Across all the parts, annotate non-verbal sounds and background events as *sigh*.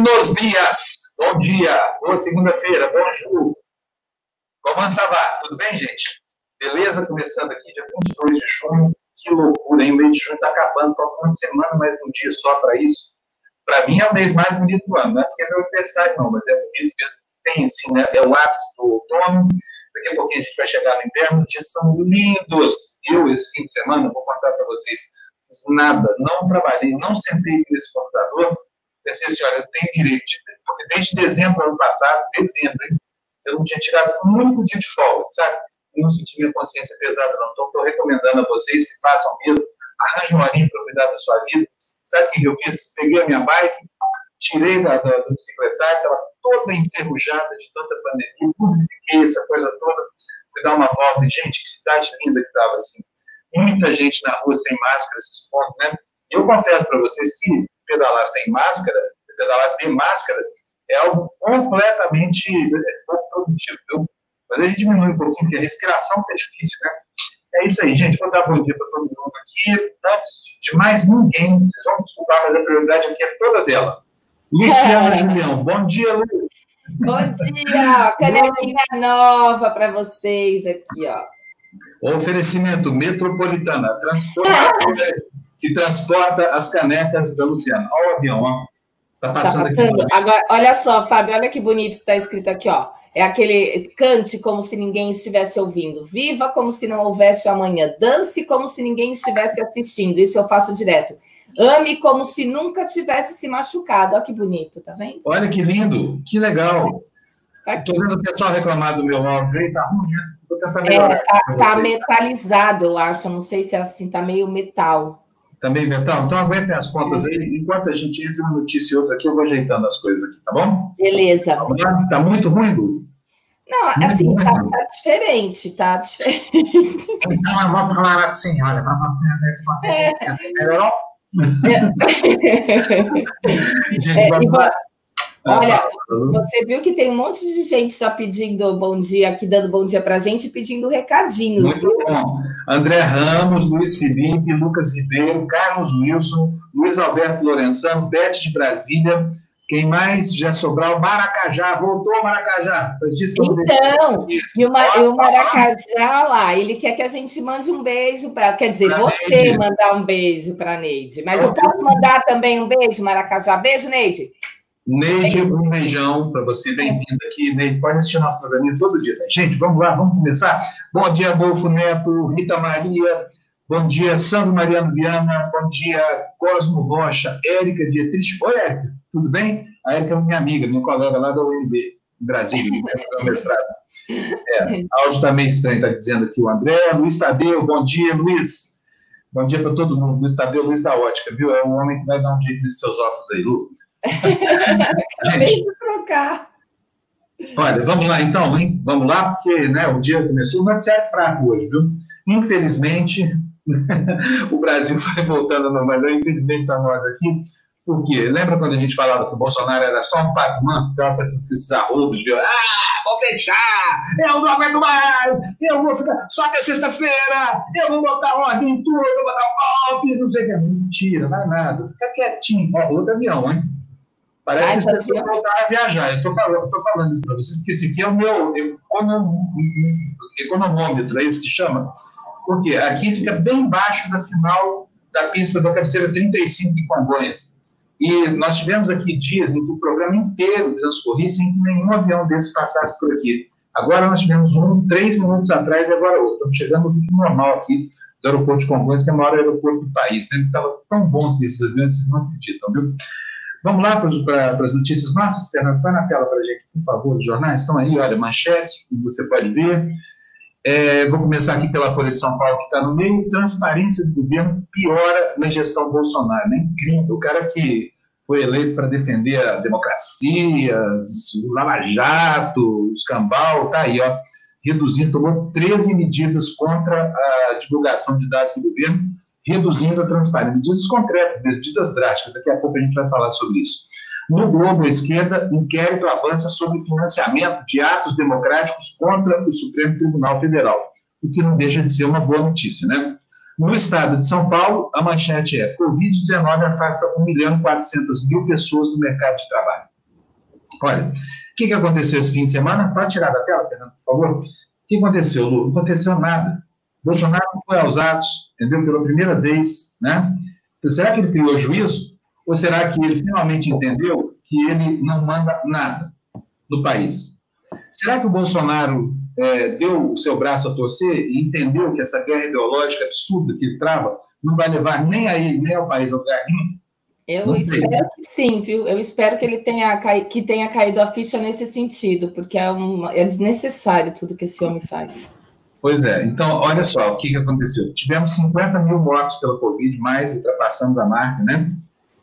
Buenos dias! Bom dia, boa segunda-feira, bonjour! Como Savá, tudo bem, gente? Beleza? Começando aqui dia 22 de junho, que loucura, hein? O mês de junho está acabando, falta uma semana, mais um dia só para isso. Para mim é o mês mais bonito do ano, não é porque é meu aniversário, não, mas é bonito mesmo. Tem assim, né? É o ápice do outono, daqui a pouquinho a gente vai chegar no inverno, os dias são lindos. Eu, esse fim de semana, vou contar para vocês, nada, não trabalhei, não sentei nesse computador, pensei assim, olha, eu tenho direito, porque desde dezembro do ano passado, dezembro, hein, eu não tinha tirado um único dia de folga, sabe? Eu não senti minha consciência pesada, não. Então, estou recomendando a vocês que façam mesmo, arranjem uma linha para cuidar da sua vida. Sabe o que eu fiz? Peguei a minha bike, tirei da, da, do bicicletário, estava toda enferrujada de tanta pandemia, purifiquei essa coisa toda, fui dar uma volta, e, gente, que cidade linda que estava assim. Muita gente na rua sem máscara, esses pontos, né? Eu confesso para vocês que pedalar sem máscara, pedalar de máscara, é algo completamente é, pouco produtivo, viu? Mas a gente diminui um pouquinho, porque a respiração é difícil, né? É isso aí, gente. Vou dar bom dia para todo mundo aqui. Antes de mais ninguém, vocês vão desculpar, mas a prioridade aqui é toda dela. Luciana *laughs* Julião, bom dia, Lu. Bom dia, canequinha nova para vocês aqui, ó. Oferecimento Metropolitana, transporte *laughs* que transporta as canecas da Luciana. Olha o avião, ó. Tá passando, tá passando. aqui. Agora, olha só, Fábio, olha que bonito que está escrito aqui, ó. É aquele cante como se ninguém estivesse ouvindo, viva como se não houvesse amanhã, dance como se ninguém estivesse assistindo. Isso eu faço direto. Ame como se nunca tivesse se machucado. Olha que bonito, tá vendo? Olha que lindo, que legal. Tá Estou vendo o pessoal reclamar do meu áudio aí, tá ruim, né? É, tá, tá metalizado, eu acho. Não sei se é assim, tá meio metal. Também metal? Então aguentem as contas aí. Enquanto a gente entra uma notícia e outra aqui, eu vou ajeitando as coisas aqui, tá bom? Beleza. Tá, tá muito ruim, Lu? Não, muito assim, tá, tá, diferente, tá *laughs* diferente. Então, vamos falar assim, olha, para você é. melhorou? *laughs* *laughs* gente, é, vamos lá. Olha, você viu que tem um monte de gente já pedindo bom dia, aqui dando bom dia para a gente, pedindo recadinhos. Muito viu? bom. André Ramos, Luiz Felipe, Lucas Ribeiro, Carlos Wilson, Luiz Alberto Lorenzano, Beth de Brasília. Quem mais? Já Sobral, Maracajá, voltou Maracajá. Então, e o, o, Maracajá lá, ele quer que a gente mande um beijo para. Quer dizer, pra você Neide. mandar um beijo para Neide. Mas eu posso mandar também um beijo, Maracajá. Beijo, Neide. Neide, um beijão para você, bem-vindo aqui. Neide, pode assistir nosso programa todo dia. Gente, vamos lá, vamos começar. Bom dia, Adolfo Neto, Rita Maria, bom dia, Sandro Mariano Viana, bom dia, Cosmo Rocha, Érica Dietrich. Oi, Érica, tudo bem? A Érica é minha amiga, minha colega lá da UNB, em Brasília, meu mestrado. É, áudio está meio estranho, está dizendo aqui o André. Luiz Tadeu, bom dia, Luiz. Bom dia para todo mundo. Luiz Tadeu, Luiz da Ótica, viu? É um homem que vai dar um jeito nesses seus óculos aí, Lu. Acabei de trocar. Olha, vamos lá então, hein? Vamos lá, porque né, o dia começou, mas é fraco hoje, viu? Infelizmente, *laughs* o Brasil vai voltando a normalidade, infelizmente para nós aqui, porque lembra quando a gente falava que o Bolsonaro era só um pacman, ficava com esses, esses arrobos, viu? Ah, vou fechar, eu não aguento mais, eu vou ficar só até sexta-feira, eu vou botar ordem em tudo, eu vou botar um golpe, não sei o que. Mentira, não é nada, fica quietinho. Ó, outro avião, hein? Parece que você vai voltar a viajar. Eu estou falando, falando isso para vocês, porque esse aqui é o meu economômetro, é isso que chama. Porque aqui fica bem embaixo da final da pista da cabeceira 35 de Congonhas. E nós tivemos aqui dias em que o programa inteiro transcorria sem que nenhum avião desses passasse por aqui. Agora nós tivemos um três minutos atrás e agora outro. Estamos chegando no ritmo normal aqui do aeroporto de Congonhas, que é o maior aeroporto do país. Né? Estava tão bom esses aviões, vocês não acreditam, viu? Vamos lá para as notícias nossas, Fernando, põe na tela para a gente, por favor, os jornais estão aí, olha, manchetes, como você pode ver. É, vou começar aqui pela Folha de São Paulo, que está no meio. Transparência do governo piora na gestão Bolsonaro. Né? Incrível. O cara que foi eleito para defender a democracia, o Lava Jato, o escambau, está aí, ó, reduzindo, tomou 13 medidas contra a divulgação de dados do governo reduzindo a transparência. Medidas concretas, medidas drásticas, daqui a pouco a gente vai falar sobre isso. No Globo, à esquerda, inquérito avança sobre financiamento de atos democráticos contra o Supremo Tribunal Federal, o que não deixa de ser uma boa notícia, né? No estado de São Paulo, a manchete é: Covid-19 afasta 1 milhão e 400 mil pessoas do mercado de trabalho. Olha, o que, que aconteceu esse fim de semana? Pode tirar da tela, Fernando, por favor. O que aconteceu, Lu? Não aconteceu nada. Bolsonaro foi aos atos, entendeu? Pela primeira vez, né? Então, será que ele criou juízo? Ou será que ele finalmente entendeu que ele não manda nada no país? Será que o Bolsonaro é, deu o seu braço a torcer e entendeu que essa guerra ideológica absurda que ele trava não vai levar nem a ele, nem ao país a lugar nenhum? Eu espero que sim, viu? Eu espero que ele tenha, que tenha caído a ficha nesse sentido, porque é, é desnecessário tudo que esse homem faz. Pois é, então, olha só o que, que aconteceu. Tivemos 50 mil mortos pela Covid, mais ultrapassando a marca, né?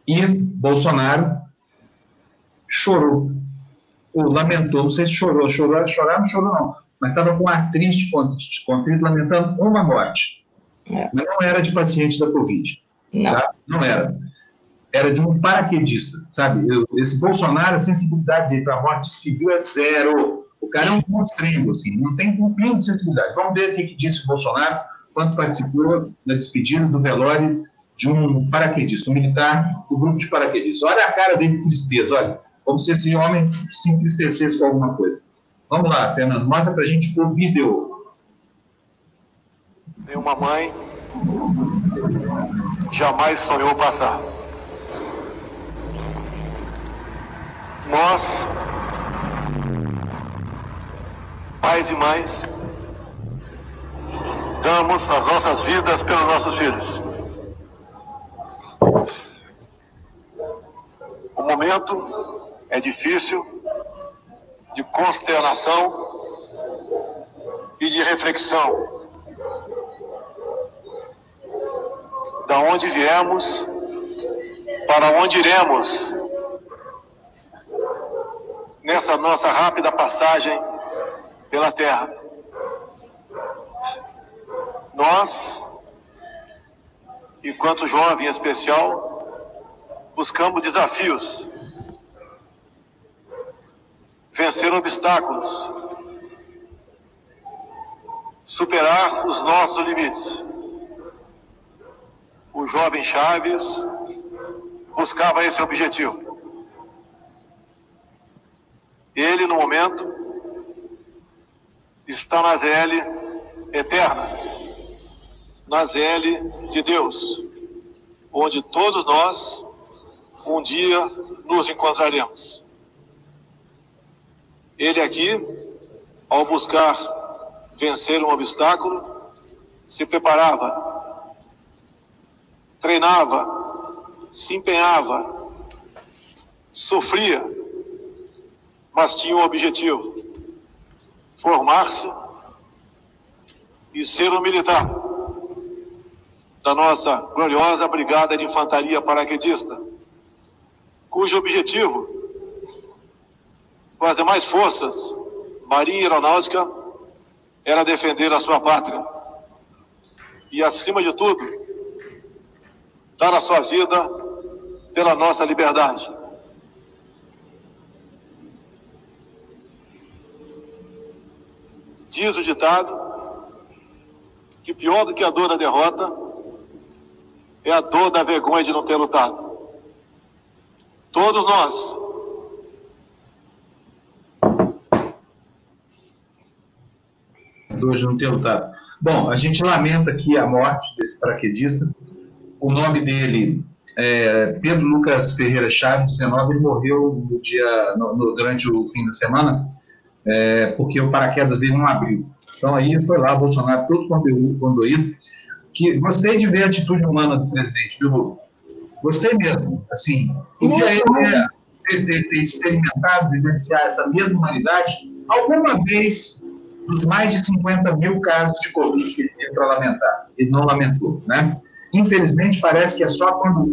E Bolsonaro chorou, ou lamentou, não sei se chorou, chorou, chorar não chorou não, mas estava com ar triste, contrito, lamentando uma morte. É. Mas não era de paciente da Covid. Não. Tá? Não era era de um paraquedista, sabe? Eu, esse Bolsonaro, a sensibilidade dele para a morte civil é zero. O cara é um monstrinho, assim, não tem um pingo de sensibilidade. Vamos ver o que, disse o Bolsonaro quando participou da despedida do velório de um paraquedista, um militar do grupo de paraquedistas. Olha a cara dele de tristeza, olha, como se esse homem se entristecesse com alguma coisa. Vamos lá, Fernando, mostra para a gente o vídeo. Tem uma mãe jamais sonhou passar. nós, pais e mães, damos as nossas vidas pelos nossos filhos. O momento é difícil, de consternação e de reflexão. Da onde viemos, para onde iremos nessa nossa rápida passagem pela Terra. Nós, enquanto jovem especial, buscamos desafios, vencer obstáculos, superar os nossos limites. O jovem Chaves buscava esse objetivo. Ele, no momento, está na ZL eterna, na ZL de Deus, onde todos nós um dia nos encontraremos. Ele aqui, ao buscar vencer um obstáculo, se preparava, treinava, se empenhava, sofria mas tinha um objetivo: formar-se e ser um militar da nossa gloriosa Brigada de Infantaria Paraquedista, cujo objetivo, com as demais forças, Marinha e Aeronáutica, era defender a sua pátria e, acima de tudo, dar a sua vida pela nossa liberdade. Diz o ditado que pior do que a dor da derrota é a dor da vergonha de não ter lutado. Todos nós. Hoje não ter lutado. Bom, a gente lamenta aqui a morte desse paraquedista. O nome dele é Pedro Lucas Ferreira Chaves, 19, ele morreu no dia, no, no, durante o fim da semana é, porque o paraquedas dele não abriu. Então aí foi lá, Bolsonaro, todo conduído. Que, gostei de ver a atitude humana do presidente, viu, Gostei mesmo. Assim, podia ele ter, ter, ter experimentado, vivenciar essa mesma humanidade alguma vez dos mais de 50 mil casos de Covid que ele teve para lamentar. Ele não lamentou, né? Infelizmente, parece que é só quando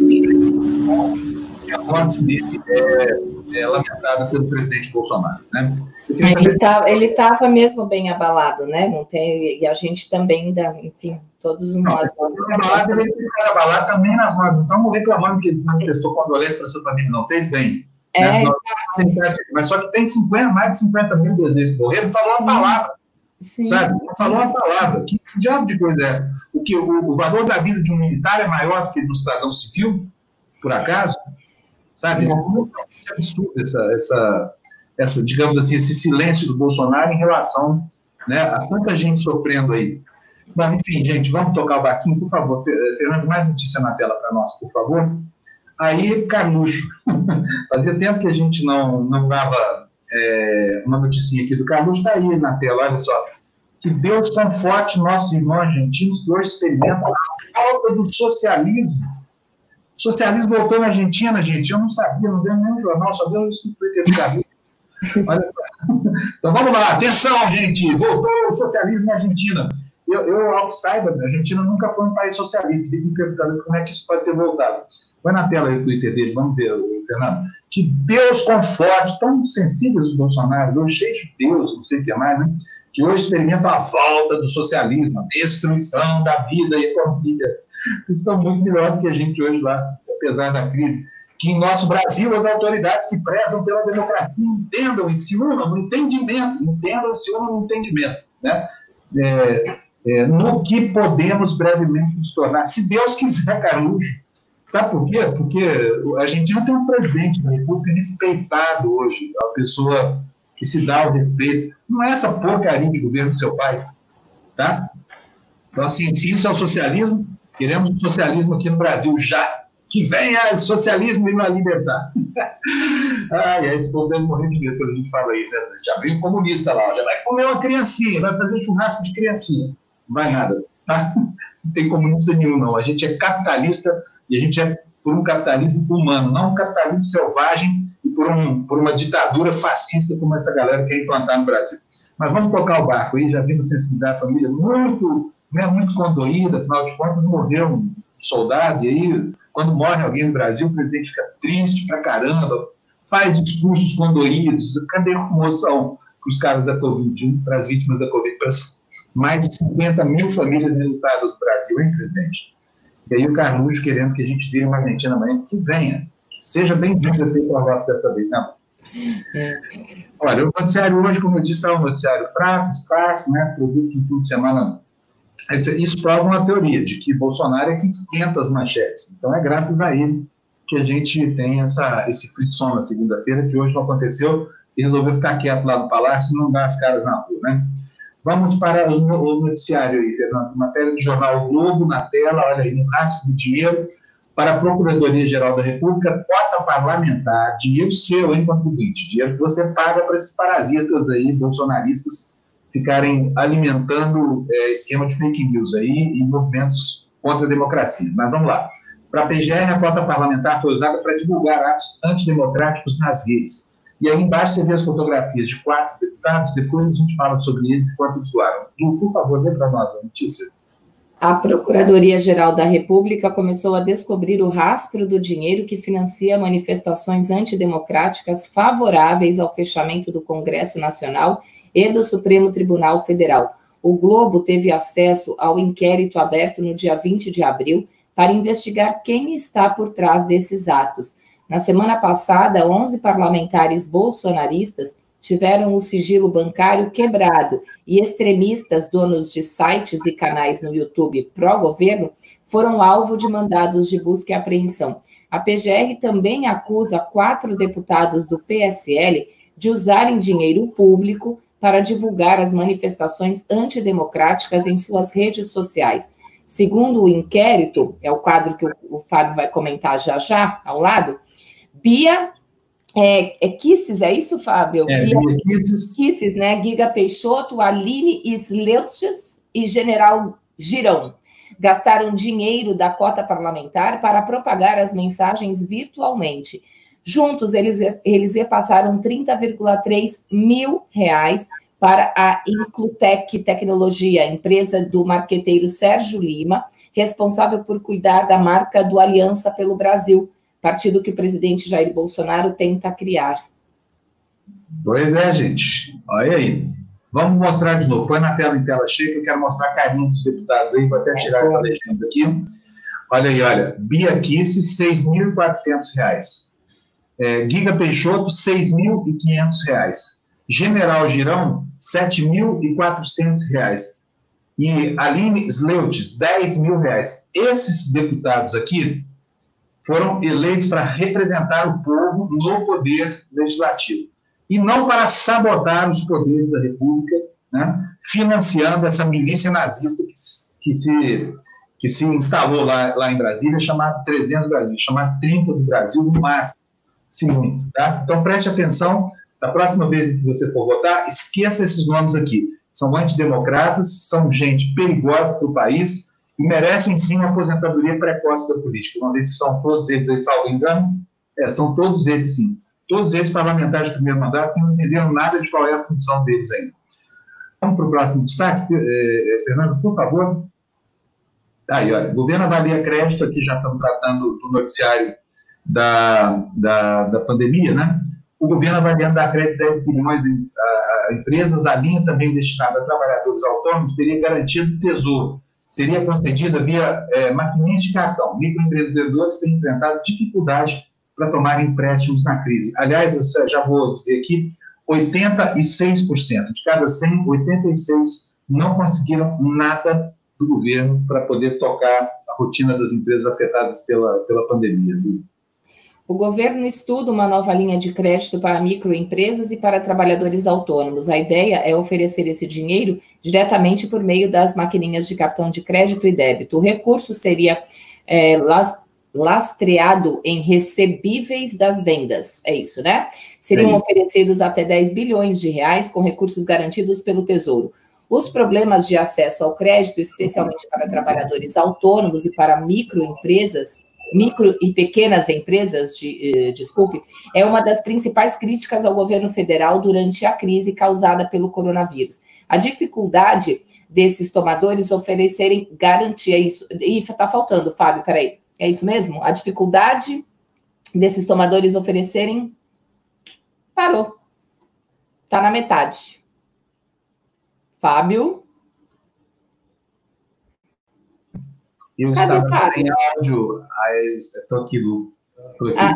a morte dele é, é lamentada pelo presidente Bolsonaro, né? Ele tá, ele estava mesmo bem abalado, né? Não tem, e a gente também, da, enfim, todos nós. Não, nós abalado, ele fica abalado também nas nós. Não estamos reclamando que ele não prestou condolência para sua família, não fez bem. É, né? Mas só que tem 50, mais de 50 mil brasileiros morreram, falou uma palavra. Sim. Sabe? Não falou uma palavra. Que, que diabo de coisa é essa? O, que, o, o valor da vida de um militar é maior do que do cidadão civil, por acaso? Sabe? É muito absurdo essa, essa essa, digamos assim, esse silêncio do Bolsonaro em relação né, a tanta gente sofrendo aí. Mas, enfim, gente, vamos tocar o barquinho, por favor. Fernando, mais notícia na tela para nós, por favor. Aí, Carluxo. *laughs* Fazia tempo que a gente não, não dava é, uma noticinha aqui do Carluxo. Está aí na tela, olha só. Que Deus conforte nossos irmãos argentinos que hoje experimentam a falta do socialismo. O socialismo voltou na Argentina, gente. Eu não sabia, não deu nenhum jornal, só deu isso no Twitter do Carluxo. Então vamos lá, atenção, gente. Voltou o socialismo na Argentina. Eu, eu, ao que saiba, a Argentina nunca foi um país socialista. Fico me perguntando como é que isso pode ter voltado. Vai na tela aí do Twitter dele, vamos ver, Fernando. Que Deus conforte, tão sensíveis os Bolsonaro, hoje cheios de Deus, não sei o que mais, né? Que hoje experimentam a volta do socialismo, a destruição da vida e economia. Estão muito melhor do que a gente hoje lá, apesar da crise que em nosso Brasil as autoridades que prezam pela democracia entendam e se unam no entendimento, entendam e se unam no entendimento, né? É, é, no que podemos brevemente nos tornar, se Deus quiser, Carujo. Sabe por quê? Porque a Argentina tem um presidente da República respeitado hoje, é uma pessoa que se dá o respeito. Não é essa porcaria de governo do seu pai, tá? Então, assim, se isso é o socialismo, queremos o socialismo aqui no Brasil já que venha o socialismo e não libertar. *laughs* Ai, esse povo deve morrer de medo quando a gente fala isso. Né? Já vem um comunista lá, já vai comer uma criancinha, vai fazer churrasco de criancinha. Não vai nada. Tá? Não tem comunista nenhum, não. A gente é capitalista e a gente é por um capitalismo humano, não um capitalismo selvagem e por, um, por uma ditadura fascista como essa galera quer implantar no Brasil. Mas vamos tocar o barco aí, já vimos sensibilidade da família muito, né, muito condoída, afinal de contas morreu um soldado, e aí quando morre alguém no Brasil, o presidente fica triste pra caramba, faz discursos condoídos. Cadê a comoção para os caras da Covid, para as vítimas da Covid, para mais de 50 mil famílias resultadas no Brasil, hein, presidente? E aí o Carluxo querendo que a gente vire uma Argentina amanhã, que venha. Seja bem-vindo a voz dessa vez, não? É. Olha, o noticiário hoje, como eu disse, está um noticiário fraco, escasso, né? Produto de fim de semana isso prova uma teoria de que Bolsonaro é que esquenta as manchetes. Então é graças a ele que a gente tem essa, esse frisson na segunda-feira, que hoje não aconteceu, e resolveu ficar quieto lá no palácio e não dar as caras na rua, né? Vamos para o noticiário aí, Fernando. Matéria do jornal Globo na tela, olha aí, no rastro do dinheiro para a Procuradoria-Geral da República, cota parlamentar, dinheiro seu, hein, contribuinte, dinheiro que você paga para esses parasitas aí, bolsonaristas, ficarem alimentando é, esquema de fake news aí e movimentos contra a democracia. Mas vamos lá. Para a PGR, a cota parlamentar foi usada para divulgar atos antidemocráticos nas redes. E aí embaixo você vê as fotografias de quatro deputados, depois a gente fala sobre eles e quanto usuário. Lu, por favor, dê para nós a notícia. A Procuradoria-Geral da República começou a descobrir o rastro do dinheiro que financia manifestações antidemocráticas favoráveis ao fechamento do Congresso Nacional e do Supremo Tribunal Federal. O Globo teve acesso ao inquérito aberto no dia 20 de abril para investigar quem está por trás desses atos. Na semana passada, 11 parlamentares bolsonaristas tiveram o sigilo bancário quebrado e extremistas, donos de sites e canais no YouTube pró-governo, foram alvo de mandados de busca e apreensão. A PGR também acusa quatro deputados do PSL de usarem dinheiro público para divulgar as manifestações antidemocráticas em suas redes sociais. Segundo o inquérito, é o quadro que o, Fábio vai comentar já já, ao lado, Bia é, é Kisses, é isso, Fábio? É, Bia, Kisses. Kisses, né? Giga Peixoto, Aline Sleutches e General Girão gastaram dinheiro da cota parlamentar para propagar as mensagens virtualmente. Juntos, eles, eles repassaram 30,3 mil reais para a Inclutec Tecnologia, empresa do marqueteiro Sérgio Lima, responsável por cuidar da marca do Aliança pelo Brasil, partido que o presidente Jair Bolsonaro tenta criar. Pois é, gente. Olha aí. Vamos mostrar de novo. Põe na tela em tela cheia, que eu quero mostrar carinho dos deputados aí. Vou até tirar essa legenda aqui. Olha aí, olha. Bia Kiss, R$ 6.400 é, Giga Peixoto, R$ 6.500. General Girão, R$ 7.400. E Aline Sleutes, R$ mil reais. Esses deputados aqui foram eleitos para representar o povo no poder legislativo. e não para sabotar os poderes da República, né, financiando essa milícia nazista que, que, se, que se instalou lá, lá em Brasília, chamada 300 Brasil, chamada 30 do Brasil, no máximo, se muito. Tá? Então, preste atenção, da próxima vez que você for votar, esqueça esses nomes aqui. São antidemocratas, são gente perigosa para o país e merecem sim uma aposentadoria precoce da política. Uma vez que são todos eles, salvo engano, é, são todos eles sim todos esses parlamentares de primeiro mandato não entenderam nada de qual é a função deles ainda. Vamos para o próximo destaque, eh, Fernando, por favor. Aí, olha, governo avalia crédito, aqui já estamos tratando do noticiário da, da, da pandemia, né? O governo avaliando dar crédito de 10 bilhões a, a empresas, a linha também destinada a trabalhadores autônomos teria garantido tesouro. Seria concedida via é, maquininha de cartão. Microempreendedores têm enfrentado dificuldade para tomar empréstimos na crise. Aliás, já vou dizer aqui, 86%, de cada 100, 86 não conseguiram nada do governo para poder tocar a rotina das empresas afetadas pela, pela pandemia. O governo estuda uma nova linha de crédito para microempresas e para trabalhadores autônomos. A ideia é oferecer esse dinheiro diretamente por meio das maquininhas de cartão de crédito e débito. O recurso seria é, lastreado em recebíveis das vendas. É isso, né? Seriam oferecidos até 10 bilhões de reais com recursos garantidos pelo Tesouro. Os problemas de acesso ao crédito, especialmente para trabalhadores autônomos e para microempresas, micro e pequenas empresas, de, eh, desculpe, é uma das principais críticas ao governo federal durante a crise causada pelo coronavírus. A dificuldade desses tomadores oferecerem garantia. Isso, e está faltando, Fábio, peraí. É isso mesmo? A dificuldade desses tomadores oferecerem parou. Tá na metade. Fábio? Eu Cadê estava sem áudio, estou aqui, Lu. Ah.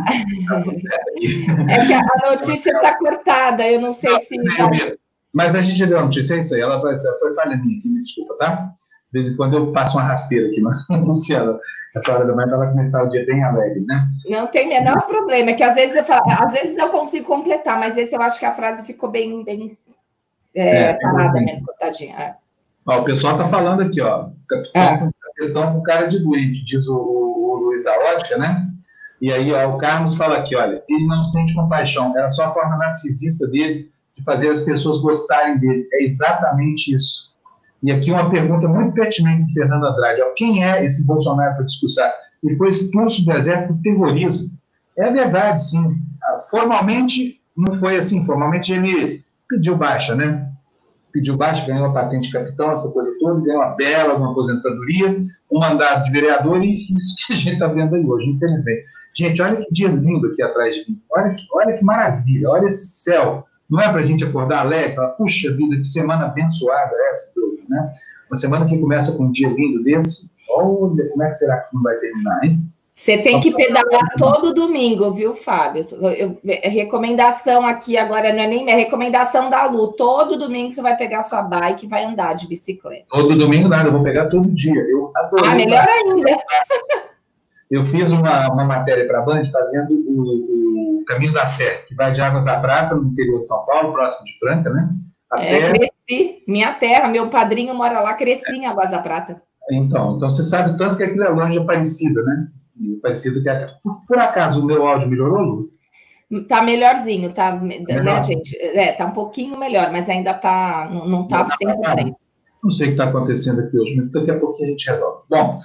é que a notícia está cortada, eu não sei não, se. Mas a gente deu a notícia, é isso aí. Ela foi, foi falha minha aqui, me desculpa, tá? De vez em quando eu passo uma rasteira aqui, *laughs* mas Luciana, essa hora da manhã ela começar o dia bem alegre, né? Não tem menor problema, é que às vezes eu falo, às vezes eu consigo completar, mas esse eu acho que a frase ficou bem, bem é, é, parada, assim. Cortadinha. É. Ó, o pessoal está falando aqui, ó. Capitão, capitão com cara de doente, diz o, o, o Luiz da Ótica, né? E aí, ó, o Carlos fala aqui, olha, ele não sente compaixão, era só a forma narcisista dele de fazer as pessoas gostarem dele. É exatamente isso. E aqui uma pergunta muito pertinente de Fernando Andrade: ó, quem é esse Bolsonaro para discursar? Ele foi expulso do exército por terrorismo. É verdade, sim. Ah, formalmente, não foi assim. Formalmente, ele pediu baixa, né? Pediu baixa, ganhou a patente de capitão, essa coisa toda, ganhou uma bela, uma aposentadoria, um mandato de vereador e *laughs* isso que a gente está vendo aí hoje, infelizmente. Gente, olha que dia lindo aqui atrás de mim. Olha que, olha que maravilha, olha esse céu. Não é para a gente acordar alegre, falar, puxa vida, que semana abençoada é essa, né? Uma semana que começa com um dia lindo desse, olha, como é que será que não vai terminar, hein? Você tem que pedalar todo domingo, viu, Fábio? Eu, eu, é recomendação aqui agora não é nem minha é recomendação da Lu. Todo domingo você vai pegar sua bike e vai andar de bicicleta. Todo domingo nada, eu vou pegar todo dia. Eu adorei. Ah, melhor ainda. Eu fiz uma, uma matéria para a Band fazendo o, o, Caminho da Fé, que vai de Águas da Prata, no interior de São Paulo, próximo de Franca, né? Até... É, cresci, minha terra, meu padrinho mora lá, cresci em Águas da Prata. Então, então você sabe tanto que aquilo é longe de Aparecida, né? Aparecida que é... Por, por acaso o meu áudio melhorou, Lu? Tá melhorzinho, tá, né, Melhor. né, gente? É, tá um pouquinho melhor, mas ainda tá, não, não tá 100%. Não sei o que está acontecendo aqui hoje, mas daqui a pouquinho a gente resolve. Bom,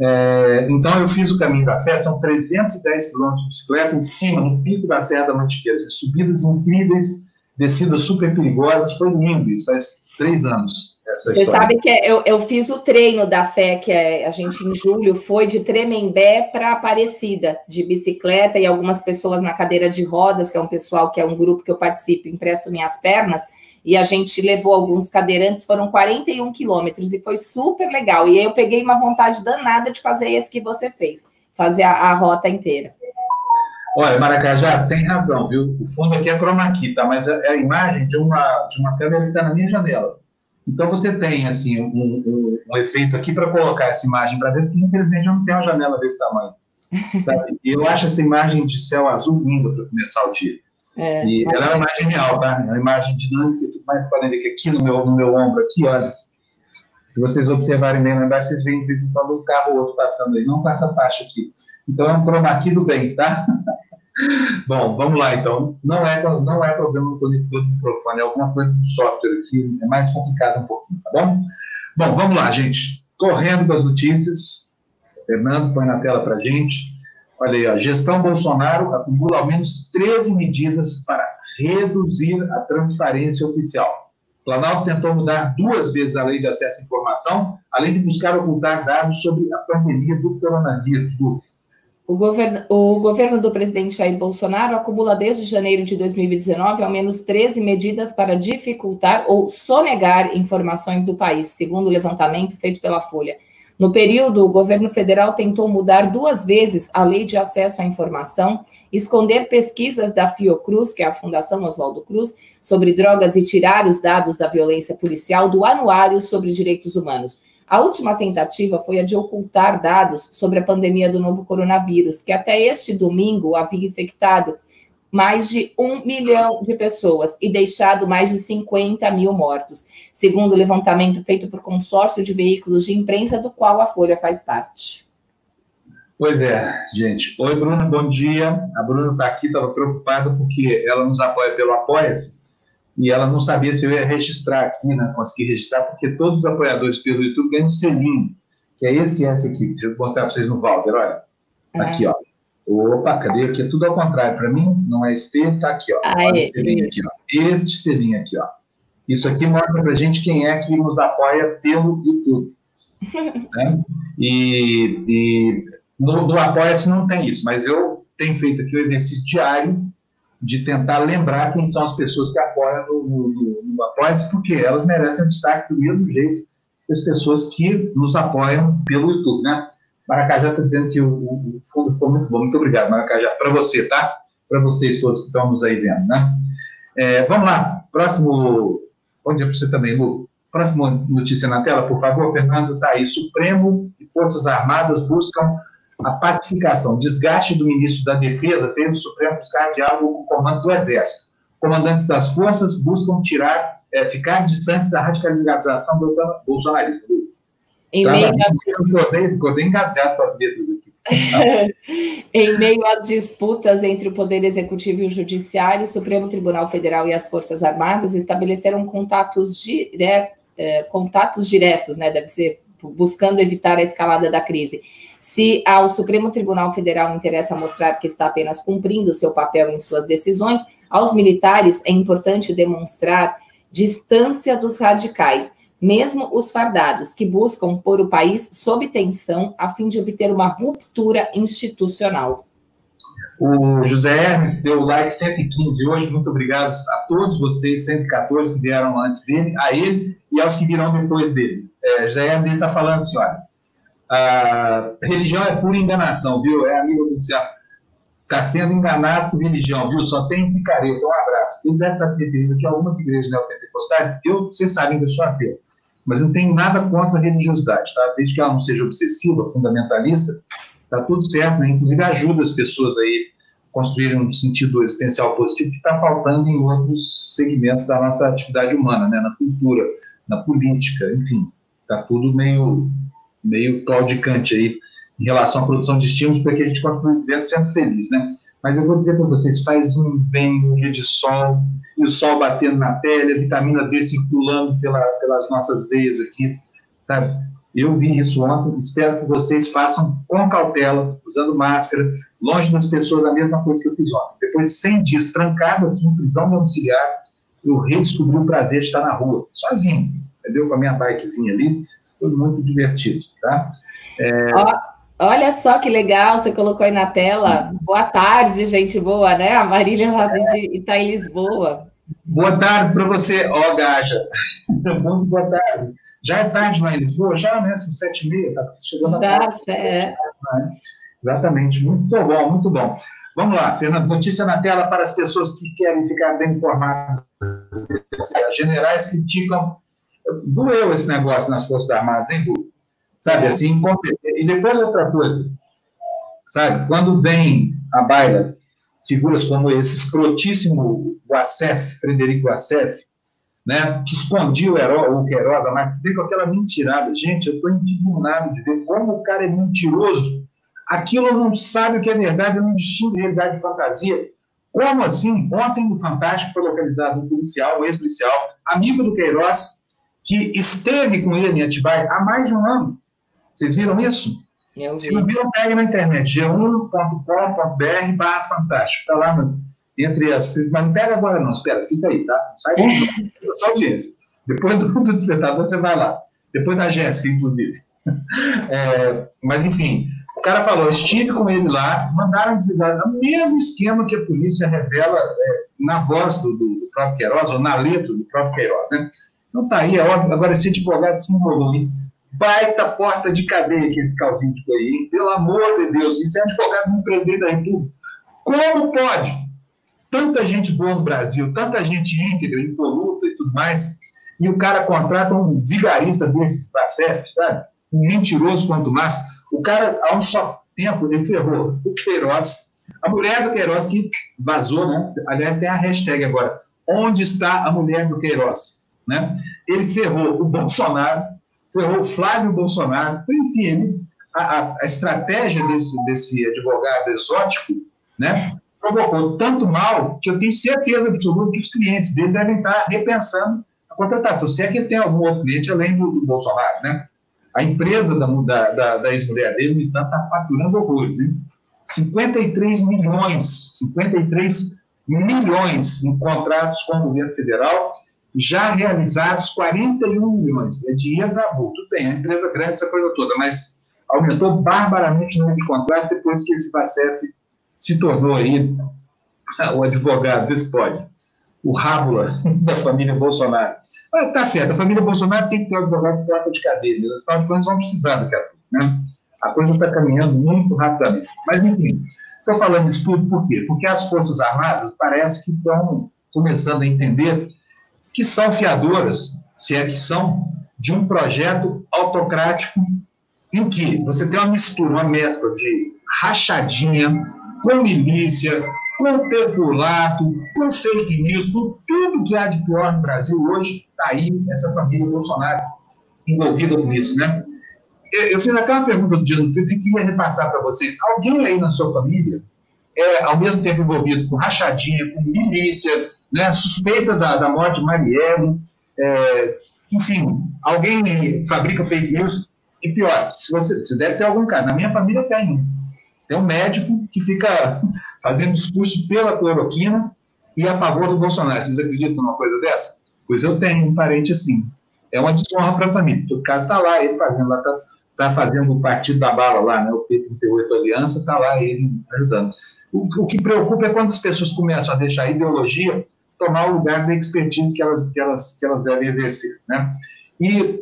é, então eu fiz o caminho da fé, são 310 quilômetros de bicicleta em cima, no pico da Serra da Mantiqueira, subidas incríveis, descidas super perigosas, foi lindo isso, faz três anos. Você história. sabe que é, eu, eu fiz o treino da fé, que é, a gente em julho foi de Tremembé para Aparecida, de bicicleta, e algumas pessoas na cadeira de rodas, que é um pessoal que é um grupo que eu participo, empresto minhas pernas, e a gente levou alguns cadeirantes, foram 41 quilômetros e foi super legal. E aí eu peguei uma vontade danada de fazer esse que você fez, fazer a, a rota inteira. Olha, Maracajá, tem razão, viu? O fundo aqui é chroma key, tá? Mas é, é a imagem de uma, de uma câmera que está na minha janela. Então você tem assim um, um, um efeito aqui para colocar essa imagem para dentro, que infelizmente eu não tenho uma janela desse tamanho. *laughs* Sabe? E eu acho essa imagem de céu azul linda para começar o dia. É, e ela é uma imagem real, tá? É uma imagem dinâmica, tudo mais podem ver que aqui no meu, no meu ombro, aqui, olha. Se vocês observarem bem lá embaixo, vocês veem de quando um carro ou outro passando aí, não passa faixa aqui. Então é um chroma do bem, tá? Bom, vamos lá então. Não é, não é problema no conector do microfone, é alguma coisa do software aqui, é mais complicado um pouquinho, tá bom? Bom, vamos lá, gente. Correndo com as notícias. Fernando, põe na tela para a gente. Olha aí, a gestão Bolsonaro acumula ao menos 13 medidas para reduzir a transparência oficial. O Planalto tentou mudar duas vezes a lei de acesso à informação, além de buscar ocultar dados sobre a pandemia do coronavírus. Do... O governo, o governo do presidente Jair Bolsonaro acumula desde janeiro de 2019 ao menos 13 medidas para dificultar ou sonegar informações do país, segundo o levantamento feito pela Folha. No período, o governo federal tentou mudar duas vezes a lei de acesso à informação, esconder pesquisas da Fiocruz, que é a Fundação Oswaldo Cruz, sobre drogas e tirar os dados da violência policial do Anuário sobre Direitos Humanos. A última tentativa foi a de ocultar dados sobre a pandemia do novo coronavírus, que até este domingo havia infectado mais de um milhão de pessoas e deixado mais de 50 mil mortos, segundo o levantamento feito por consórcio de veículos de imprensa, do qual a Folha faz parte. Pois é, gente. Oi, Bruna, bom dia. A Bruna está aqui, estava preocupada porque ela nos apoia pelo Apoia-se e ela não sabia se eu ia registrar aqui, né? Consegui registrar, porque todos os apoiadores pelo YouTube ganham um selinho, que é esse e esse aqui. Deixa eu mostrar para vocês no Valder, olha. É. Aqui, ó. Opa, cadê aqui? É tudo ao contrário. Para mim, não é SP, tá aqui, ó. Aê, selinho aqui, ó. Este selinho aqui, ó. Isso aqui mostra para gente quem é que nos apoia pelo YouTube. *laughs* né? E, e no, no Apoia-se não tem isso, mas eu tenho feito aqui o exercício diário de tentar lembrar quem são as pessoas que apoiam no, no, no Apoia-se, porque elas merecem destaque do mesmo jeito que as pessoas que nos apoiam pelo YouTube, né? Maracajá está dizendo que o, o, fundo ficou muito bom. Muito obrigado, Maracajá. Para você, tá? Para vocês todos que estão nos aí vendo, né? É, vamos lá. Próximo. Bom dia para você também, Lu. Próxima notícia na tela, por favor, Fernando. Está aí. Supremo e Forças Armadas buscam a pacificação. Desgaste do ministro da Defesa fez o Supremo buscar diálogo com o comando do Exército. Comandantes das forças buscam tirar, é, ficar distantes da radicalização do bolsonarista. Em tá, meio a... engasgado com as letras aqui. *laughs* em meio às disputas entre o Poder Executivo e o Judiciário, o Supremo Tribunal Federal e as Forças Armadas estabeleceram contatos, dire... Eh, contatos diretos, né? Deve ser buscando evitar a escalada da crise. Se ao Supremo Tribunal Federal interessa mostrar que está apenas cumprindo seu papel em suas decisões, aos militares é importante demonstrar distância dos radicais mesmo os fardados, que buscam pôr o país sob tensão a fim de obter uma ruptura institucional. O José Hermes deu like 115 hoje, muito obrigado a todos vocês, 114 que vieram antes dele, a ele e aos que virão depois dele. É, José Hermes está falando assim, a religião é pura enganação, viu? É amigo do céu. Está sendo enganado por religião, viu? Só tem picareta. Um abraço. Ele deve estar se referindo aqui a algumas igrejas neopentecostais. Eu, vocês sabem que eu sou ateu mas não tem nada contra a religiosidade, tá? Desde que ela não seja obsessiva, fundamentalista, tá tudo certo, né? Inclusive ajuda as pessoas aí a construírem um sentido existencial positivo que está faltando em outros segmentos da nossa atividade humana, né? Na cultura, na política, enfim, tá tudo meio meio claudicante aí em relação à produção de estímulos para que a gente continue vivendo sendo feliz, né? Mas eu vou dizer para vocês, faz um bem um dia de sol, e o sol batendo na pele, a vitamina D circulando pela, pelas nossas veias aqui, sabe? Eu vi isso ontem, espero que vocês façam com cautela, usando máscara, longe das pessoas, a mesma coisa que eu fiz ontem. Depois de 100 dias trancado aqui em prisão domiciliar, eu redescobri o prazer de estar na rua, sozinho, entendeu? Com a minha bikezinha ali, foi muito divertido, tá? É... Olha só que legal, você colocou aí na tela. Boa tarde, gente boa, né? A Marília lá de Itaí, Lisboa. Boa tarde para você, ó, oh, Gaja. *laughs* Muito boa tarde. Já é tarde lá em Lisboa? Já, né? São sete e meia, tá chegando a Já, tarde. É. Exatamente, muito bom, muito bom. Vamos lá, Fernando, notícia na tela para as pessoas que querem ficar bem informadas. Generais criticam. Doeu esse negócio nas Forças Armadas, hein, Du? sabe, assim, E depois outra coisa, sabe, quando vem a baila figuras como esse escrotíssimo Guacef, Frederico Guacef, né, que escondia o, herói, o Queiroz, mas veio com aquela mentirada. Gente, eu estou indignado de ver como o cara é mentiroso. Aquilo não sabe o que é verdade, não distingue realidade de fantasia. Como assim? Ontem no Fantástico foi localizado um policial, um ex-policial, amigo do Queiroz, que esteve com ele em Atibaia há mais de um ano. Vocês viram isso? Eu Se não viram, pegue na internet, g1.com.br barra fantástico. Está lá no, entre as. Mas não pega agora, não, espera, fica aí, tá? Sai *laughs* da audiência. Depois do do espectador, você vai lá. Depois da Jéssica, inclusive. *laughs* É, mas, enfim, o cara falou: estive com ele lá, mandaram desligar. O mesmo esquema que a polícia revela é, na voz do, do, próprio Queiroz, ou na letra do próprio Queiroz, né? Então tá aí, é óbvio. Agora, esse advogado se enrolou, hein? Baita porta de cadeia que esse calzinho aí, hein? Pelo amor de Deus, isso é advogado me prender da República. Como pode? Tanta gente boa no Brasil, tanta gente íntegra, impoluta e tudo mais, e o cara contrata um vigarista desse da CEF, sabe? Um mentiroso quanto mais. O cara, há um só tempo, ele ferrou o Queiroz. A mulher do Queiroz que vazou, né? Aliás, tem a hashtag agora. Onde está a mulher do Queiroz? Né? Ele ferrou o Bolsonaro, ferrou o Flávio Bolsonaro, enfim, ele, a, a, estratégia desse, desse advogado exótico, né? Provocou tanto mal que eu tenho certeza absoluta que os clientes dele devem estar repensando a contratação. Se é que ele tem algum outro cliente além do, do Bolsonaro, né? A empresa da, da, da ex-mulher dele, no entanto, está faturando horrores, hein? 53 milhões, 53 milhões em contratos com o governo federal já realizados 41 milhões. É dinheiro da boa. Tudo bem, é uma empresa grande, essa coisa toda, mas aumentou barbaramente o número de contratos depois que esse Bacef se tornou aí o advogado desse pode, o rábula *laughs* da família Bolsonaro. Mas tá certo, a família Bolsonaro tem que ter um advogado de porta de cadeia, né? afinal de contas vão precisar daqui a pouco, né? A coisa está caminhando muito rapidamente. Mas, enfim, estou falando isso tudo por quê? Porque as Forças Armadas parece que estão começando a entender que são fiadoras, se é que são, de um projeto autocrático em que você tem uma mistura, uma mescla de rachadinha com milícia, com peculato, com fake news, com tudo que há de pior no Brasil hoje, está aí essa família Bolsonaro envolvida com isso, né? Eu, fiz até uma pergunta do dia no Twitter que queria repassar para vocês. Alguém aí na sua família é, ao mesmo tempo, envolvido com rachadinha, com milícia, né, suspeita da, da morte de Marielle, é, enfim, alguém fabrica fake news, e pior, se você, você deve ter algum cara, na minha família tem, tem um médico que fica *laughs* fazendo discurso pela cloroquina e a favor do Bolsonaro. Vocês acreditam numa coisa dessa? Pois eu tenho um parente assim. É uma desonra para a família. O caso está lá, ele fazendo, lá está tá fazendo o partido da bala lá, né, o P38 Aliança, está lá ele ajudando. O, o que preocupa é quando as pessoas começam a deixar a ideologia tomar o lugar da expertise que elas, que elas, que elas devem exercer. Né? E,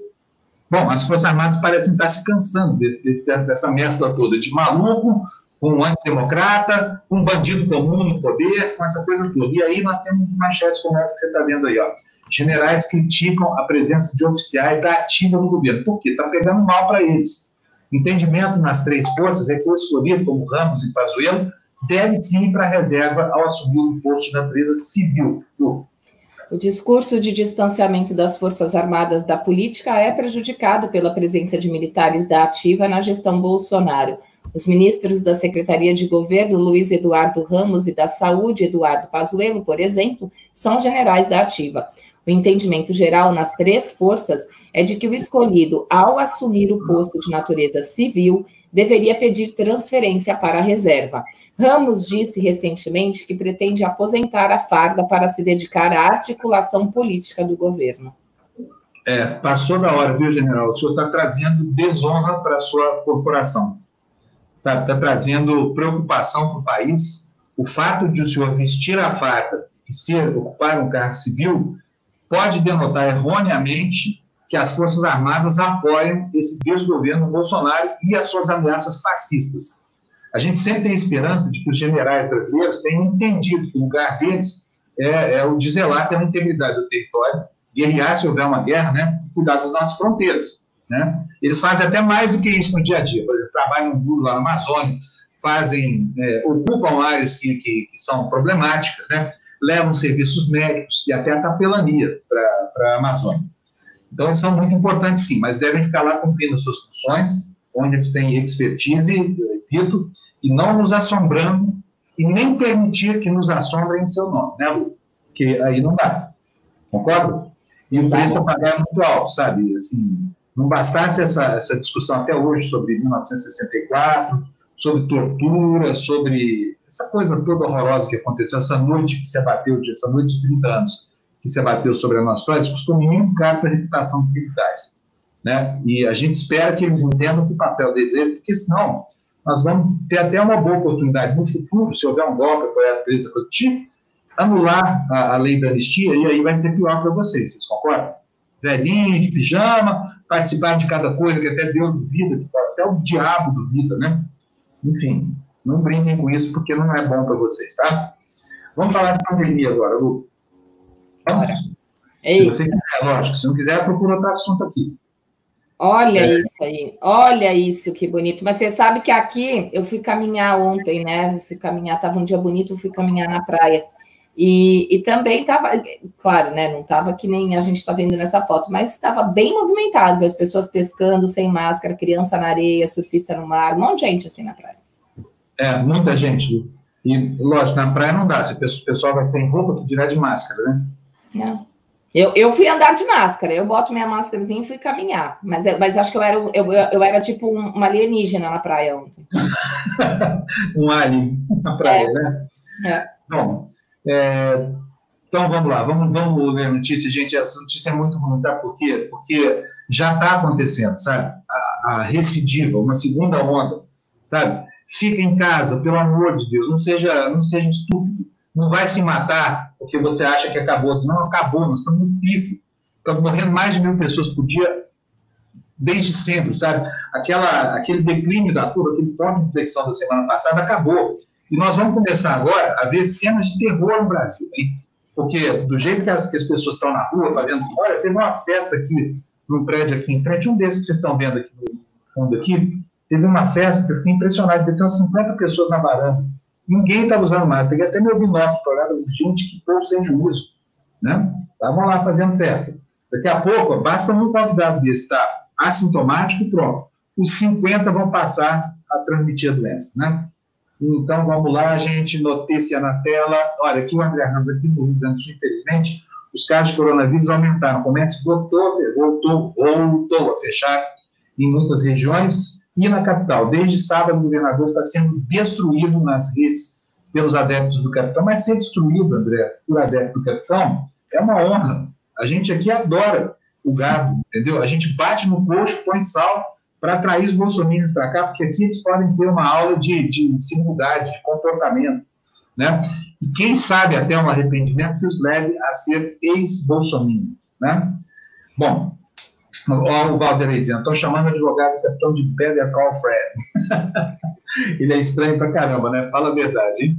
bom, as Forças Armadas parecem estar se cansando desse, desse, dessa mescla toda de maluco, com um antidemocrata, com um bandido comum no poder, com essa coisa toda. E aí nós temos manchetes como essa que você está vendo aí. Ó. Generais criticam a presença de oficiais da ativa no governo. Por quê? Está pegando mal para eles. Entendimento nas três forças é que o escolhido, como Ramos e Pazuello, deve sim ir para a reserva ao assumir o posto de natureza civil. O discurso de distanciamento das Forças Armadas da política é prejudicado pela presença de militares da ativa na gestão Bolsonaro. Os ministros da Secretaria de Governo, Luiz Eduardo Ramos, e da Saúde, Eduardo Pazuello, por exemplo, são generais da ativa. O entendimento geral nas três forças é de que o escolhido, ao assumir o posto de natureza civil, deveria pedir transferência para a reserva. Ramos disse recentemente que pretende aposentar a farda para se dedicar à articulação política do governo. É, passou da hora, viu, general? O senhor está trazendo desonra para a sua corporação. Sabe, está trazendo preocupação para o país. O fato de o senhor vestir a farda e ser, ocupar um cargo civil pode denotar erroneamente que as Forças Armadas apoiam esse desgoverno Bolsonaro e as suas ameaças fascistas. A gente sempre tem esperança de que os generais brasileiros tenham entendido que o lugar deles é, é o de zelar pela integridade do território, guerrear se houver uma guerra, né, cuidar das nossas fronteiras. Né? Eles fazem até mais do que isso no dia a dia. Por exemplo, trabalham duro lá na Amazônia, fazem, é, ocupam áreas que, que, que, são problemáticas, né? levam serviços médicos e até a capelania para a Amazônia. Então, eles são muito importantes, sim, mas devem ficar lá cumprindo suas funções, onde eles têm expertise, eu repito, e não nos assombrando e nem permitir que nos assombrem em seu nome, né, Lu? Porque aí não dá. Concorda? E o preço a pagar é muito alto, sabe? Assim, não bastasse essa, essa discussão até hoje sobre 1964, sobre tortura, sobre essa coisa toda horrorosa que aconteceu, essa noite que se abateu, essa noite de 30 anos que se abateu sobre a nossa história, isso custou muito caro a reputação dos militares. Né? E a gente espera que eles entendam que o papel deles é, porque senão nós vamos ter até uma boa oportunidade no futuro, se houver um golpe apoiado a polícia de anular a, a, lei da anistia, e aí vai ser pior para vocês, vocês concordam? Velhinho, de pijama, participar de cada coisa que até Deus duvida, até o diabo duvida, né? Enfim, não brinquem com isso, porque não é bom para vocês, tá? Vamos falar de pandemia agora, Lu. Bora. Se você quiser, lógico, se não quiser, procura outro assunto aqui. Olha é. isso aí, olha isso, que bonito. Mas você sabe que aqui eu fui caminhar ontem, né? fui caminhar, estava um dia bonito, eu fui caminhar na praia. E, e também estava, claro, né? Não estava que nem a gente está vendo nessa foto, mas estava bem movimentado, as pessoas pescando sem máscara, criança na areia, surfista no mar, um monte de gente assim na praia. É, muita gente. E, lógico, na praia não dá, se o pessoal vai sem roupa, direto de máscara, né? É. Eu, eu fui andar de máscara, eu boto minha máscarazinha e fui caminhar. Mas, eu, mas acho que eu era, eu, eu era tipo um, uma alienígena na praia ontem. *laughs* um alien na praia, é. né? É. Bom, é, então vamos lá, vamos, vamos ler a notícia, gente. Essa notícia é muito ruim, sabe por quê? Porque já está acontecendo, sabe? A, a recidiva, uma segunda onda, sabe? Fica em casa, pelo amor de Deus, não seja, não seja estúpido não vai se matar porque você acha que acabou. Não acabou, nós estamos no pico. Estamos morrendo mais de mil pessoas por dia desde sempre, sabe? Aquela, aquele declínio da curva, aquele ponto de inflexão da semana passada acabou. E nós vamos começar agora a ver cenas de terror no Brasil, hein? Porque do jeito que as, que as pessoas estão na rua fazendo, olha, teve uma festa aqui num prédio aqui em frente, um desses que vocês estão vendo aqui no fundo aqui, teve uma festa que eu fiquei impressionado, deve ter umas 50 pessoas na varanda. Ninguém estava usando máscara. Peguei até meu binóculo para olhar, gente, que povo sem juízo. Né? Estavam lá fazendo festa. Daqui a pouco, basta um convidado desse estar tá? assintomático, pronto. Os 50 vão passar a transmitir a doença. Né? Então, vamos lá, gente, notícia na tela. Olha, aqui o André Ramos, aqui no Rio Grande do Sul, infelizmente, os casos de coronavírus aumentaram. O comércio voltou, voltou, voltou a fechar em muitas regiões e na capital. Desde sábado, o governador está sendo destruído nas redes pelos adeptos do capitão, mas ser destruído, André, por adepto do capitão, é uma honra. A gente aqui adora o gado, entendeu? A gente bate no coxo, põe sal para atrair os bolsominions para cá, porque aqui eles podem ter uma aula de, de civilidade, de comportamento, né? E quem sabe até um arrependimento que os leve a ser ex-bolsominion, né? Bom, Olha o Valderei dizendo, estou chamando o advogado capitão de Better Call Fred. *laughs* ele é estranho pra caramba, né? Fala a verdade, hein?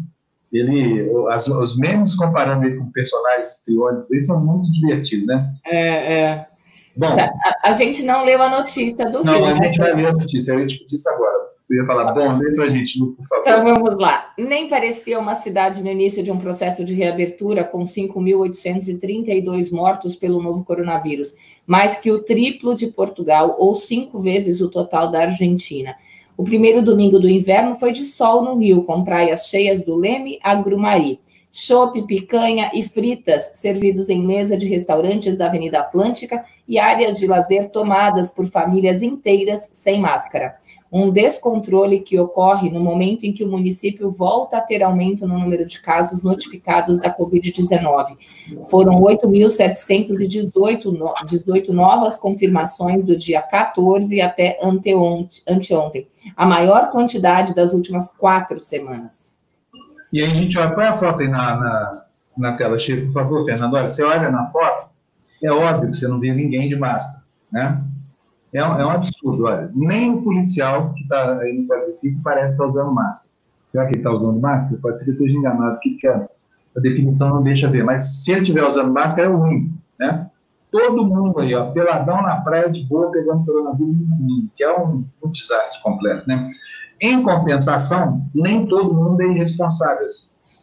Ele, as, os memes comparando ele com personagens histriônicos, eles são muito divertidos, né? É, é. Bom, a, a, gente não leu a notícia do Não, Rio, a né? gente vai ler a notícia, eu ia discutir isso agora. Eu ia falar, bom, lê pra gente, por favor. Então vamos lá. Nem parecia uma cidade no início de um processo de reabertura com 5.832 mortos pelo novo coronavírus mais que o triplo de Portugal ou cinco vezes o total da Argentina. O primeiro domingo do inverno foi de sol no Rio, com praias cheias do Leme a Grumari. Chope, picanha e fritas servidos em mesa de restaurantes da Avenida Atlântica e áreas de lazer tomadas por famílias inteiras sem máscara um descontrole que ocorre no momento em que o município volta a ter aumento no número de casos notificados da Covid-19. Foram 8.718 novas confirmações do dia 14 até anteontem, a maior quantidade das últimas quatro semanas. E aí a gente olha, põe a foto aí na, na, na tela, Chico, por favor, Fernando. Olha, você olha na foto, é óbvio que você não vê ninguém de máscara, né? É um, é um absurdo, olha. Nem o policial que está aí no quadriciclo parece estar tá usando máscara. Será que ele está usando máscara? Pode ser que eu esteja enganado porque a, definição não deixa ver. Mas se ele estiver usando máscara, é o né? Todo mundo aí, ó, peladão na praia de boa, pegando coronavírus, que é um, um desastre completo, né? Em compensação, nem todo mundo é irresponsável.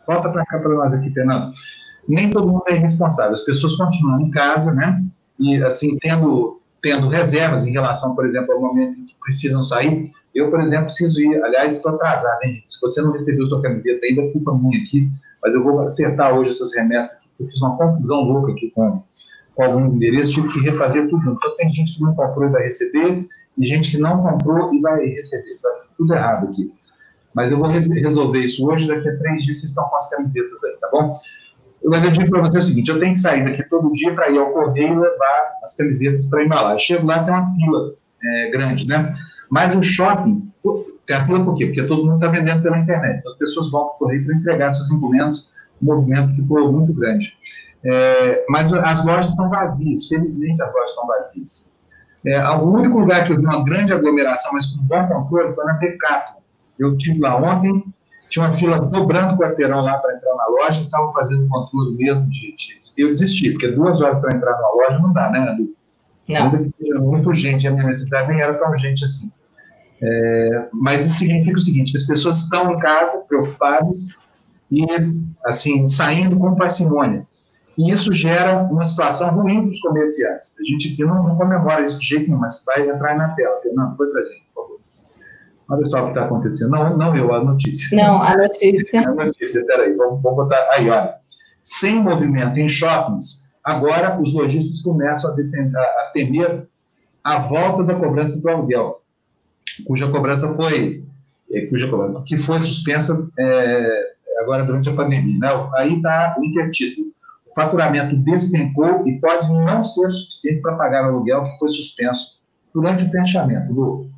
Volta para cá para nós aqui, Fernando. Nem todo mundo é irresponsável. As pessoas continuam em casa, né? E, assim, tendo, tendo reservas em relação, por exemplo, ao momento em que precisam sair. Eu, por exemplo, preciso ir. Aliás, estou atrasado, hein, gente? Se você não recebeu sua camiseta ainda, culpa minha aqui. Mas eu vou acertar hoje essas remessas aqui, eu fiz uma confusão louca aqui com, com alguns endereços, tive que refazer tudo. Então, tem gente que não comprou e vai receber, e gente que não comprou e vai receber. Tá tudo errado aqui. Mas eu vou resolver isso hoje, daqui a três dias vocês estão com as camisetas aí, tá bom? Mas eu digo para você o seguinte: eu tenho que sair daqui todo dia para ir ao correio levar as camisetas para embalar. Chego lá, tem uma fila é, grande, né? Mas o shopping, tem a fila por quê? Porque todo mundo está vendendo pela internet. Então as pessoas vão para o correio para entregar seus encomendas, o movimento ficou muito grande. É, mas as lojas estão vazias, felizmente as lojas estão vazias. É, o único lugar que eu vi uma grande aglomeração, mas com bom controle, foi na Decato. Eu estive lá ontem, tinha uma fila dobrando o quarteirão lá para entrar na loja, estava fazendo controle mesmo de, de, Eu desisti, porque duas horas para entrar na loja não dá, né, Adu? Não. Ainda que seja muito gente, a minha cidade nem era tão gente assim. É, mas isso significa o seguinte: que as pessoas estão em casa, preocupadas, e, assim, saindo com parcimônia. E isso gera uma situação ruim para os comerciantes. A gente aqui não, não comemora isso de jeito nenhum, mas vai entrar na tela. Fernando, foi para gente. Olha só o que está acontecendo. Não, não eu, a notícia. Não, a notícia. a notícia, peraí, vamos, vamos botar. Aí, olha. Sem movimento em shoppings, agora os lojistas começam a, a, a temer a volta da cobrança do aluguel, cuja cobrança foi, é, cuja cobrança, que foi suspensa é, agora durante a pandemia. Né? Aí está o intertítulo o faturamento despencou e pode não ser suficiente para pagar o aluguel que foi suspenso durante o fechamento. Lu.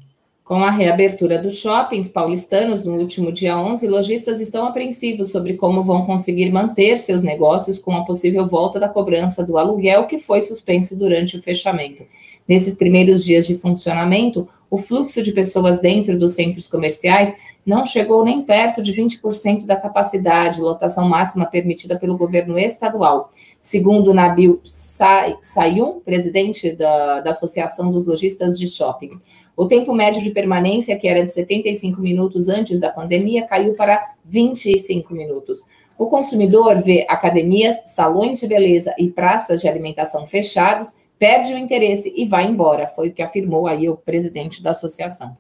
Com a reabertura dos shoppings paulistanos no último dia 11, lojistas estão apreensivos sobre como vão conseguir manter seus negócios com a possível volta da cobrança do aluguel que foi suspenso durante o fechamento. Nesses primeiros dias de funcionamento, o fluxo de pessoas dentro dos centros comerciais não chegou nem perto de 20% da capacidade, lotação máxima permitida pelo governo estadual. Segundo Nabil Sayum, presidente da, da Associação dos Lojistas de Shoppings, o tempo médio de permanência, que era de 75 minutos antes da pandemia, caiu para 25 minutos. O consumidor vê academias, salões de beleza e praças de alimentação fechados, perde o interesse e vai embora, foi o que afirmou aí o presidente da associação.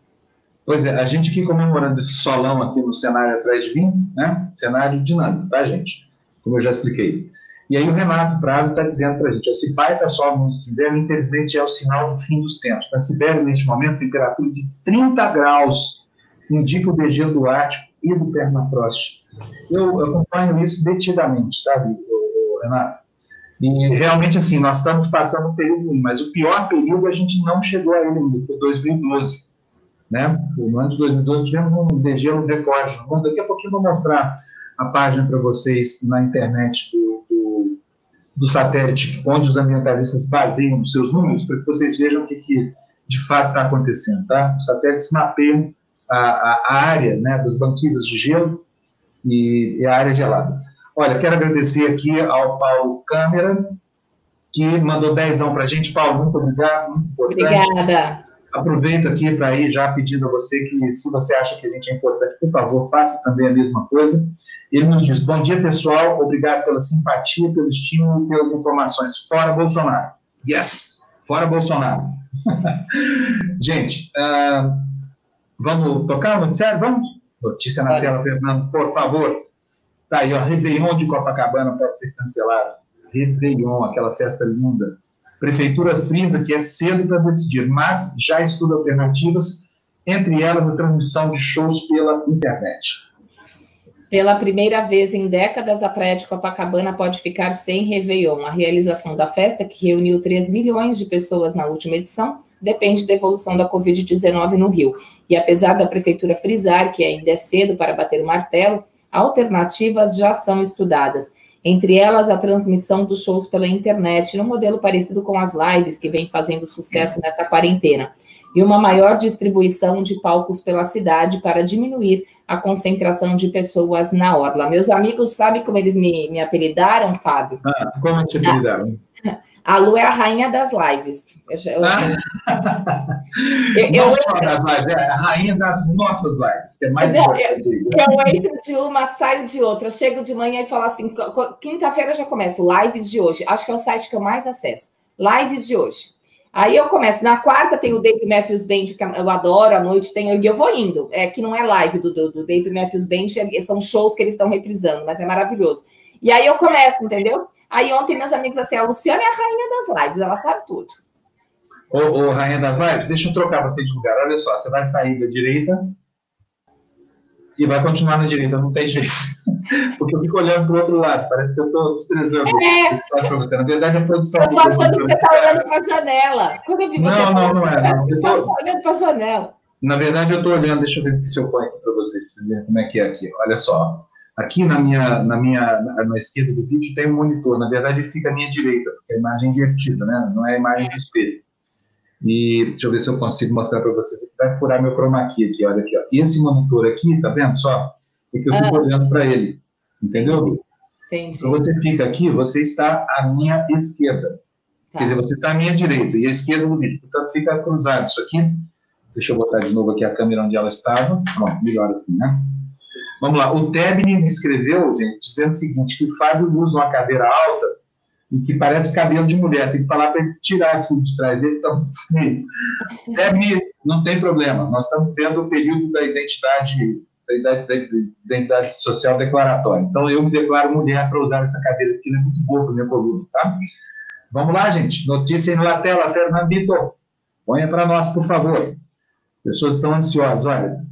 Pois é, a gente aqui comemorando esse solão aqui no cenário atrás de mim, né? Cenário dinâmico, tá, gente? Como eu já expliquei. E aí o Renato Prado está dizendo para a gente, se baita sol no inverno, infelizmente é o sinal do fim dos tempos. Na Sibéria, neste momento, temperatura de 30 graus indica o degelo do Ártico e do permafrost. Eu, acompanho isso detidamente, sabe, Renato? E realmente, assim, nós estamos passando um período ruim, mas o pior período a gente não chegou a ele ainda, foi 2012 né? No ano de 2012 tivemos um degelo recorde. Daqui a pouquinho eu vou mostrar a página para vocês na internet do, do, satélite, onde os ambientalistas baseiam os seus números, para que vocês vejam o que, que de fato está acontecendo. Tá? Os satélites mapeiam a, a, área né, das banquisas de gelo e, e a área gelada. Olha, quero agradecer aqui ao Paulo Câmara, que mandou dezão para a gente. Paulo, muito obrigado, muito importante. Obrigada. Aproveito aqui para ir já pedindo a você que, se você acha que a gente é importante, por favor, faça também a mesma coisa. Ele nos diz: Bom dia, pessoal. Obrigado pela simpatia, pelo estímulo, pelas informações. Fora Bolsonaro. Yes! Fora Bolsonaro. *laughs* gente, uh, vamos tocar o noticiário? Vamos? Notícia na tela, Fernando, por favor. Tá aí, ó. Réveillon de Copacabana pode ser cancelado. Réveillon, aquela festa linda Prefeitura frisa que é cedo para decidir, mas já estuda alternativas, entre elas a transmissão de shows pela internet. Pela primeira vez em décadas, a Praia de Copacabana pode ficar sem Réveillon. A realização da festa, que reuniu 3 milhões de pessoas na última edição, depende da evolução da Covid-19 no Rio. E apesar da Prefeitura frisar que ainda é cedo para bater o martelo, alternativas já são estudadas entre elas a transmissão dos shows pela internet, num modelo parecido com as lives que vem fazendo sucesso nesta quarentena, e uma maior distribuição de palcos pela cidade para diminuir a concentração de pessoas na orla. Meus amigos, sabe como eles me, me apelidaram, Fábio? Ah, como te apelidaram? A Lu é a rainha das lives. Eu, *laughs* eu, eu, eu, só das lives, é a rainha das nossas lives, é mais eu, eu entro de uma, saio de outra. Eu chego de manhã e falo assim: quinta-feira já começo, lives de hoje. Acho que é o site que eu mais acesso. Lives de hoje. Aí eu começo. Na quarta tem o Dave Matthews Band, que eu adoro, à noite tem. E eu vou indo. É que não é live do, do, do Dave Matthews Band, é, são shows que eles estão reprisando, mas é maravilhoso. E aí eu começo, entendeu? Aí ontem meus amigos assim, a Luciana é a rainha das lives, ela sabe tudo. Ô, ô rainha das lives, deixa eu trocar você de lugar. Olha só, você vai sair da direita e vai continuar na direita, não tem jeito. *laughs* Porque eu fico olhando para o outro lado, parece que eu estou desprezando é. Na verdade, a posição. Eu estou achando que você está olhando para a janela. Quando eu vi você. Não, não, não é. Não. Eu estou olhando para a janela. Na verdade, eu estou olhando, deixa eu ver se eu ponho aqui para vocês, para vocês verem como é que é aqui. Olha só. Aqui na minha, na minha na, na, esquerda do vídeo tem um monitor. Na verdade, ele fica à minha direita, porque é a imagem invertida, né? Não é a imagem do espelho. E deixa eu ver se eu consigo mostrar para vocês aqui. Vai furar meu chroma key aqui, olha aqui. Ó. E esse monitor aqui, tá vendo só? É que eu fico ah. olhando para ele. Entendeu? Entendi. Então você fica aqui, você está à minha esquerda. Tá. Quer dizer, você está à minha direita e à esquerda do vídeo. Portanto, fica cruzado isso aqui. Deixa eu botar de novo aqui a câmera onde ela estava. Bom, melhor assim, né? Vamos lá, o Tebni me escreveu, gente, dizendo o seguinte, que o Fábio usa uma cadeira alta e que parece cabelo de mulher, tem que falar para ele tirar aquilo de trás dele, está. Tebni, não tem problema, nós estamos vendo o período da identidade, da da identidade social declaratória. Então, eu me declaro mulher para usar essa cadeira, porque ela é muito boa para minha coluna, tá? Vamos lá, gente, notícia na tela, Fernandito, ponha para nós, por favor. Pessoas estão ansiosas, olha,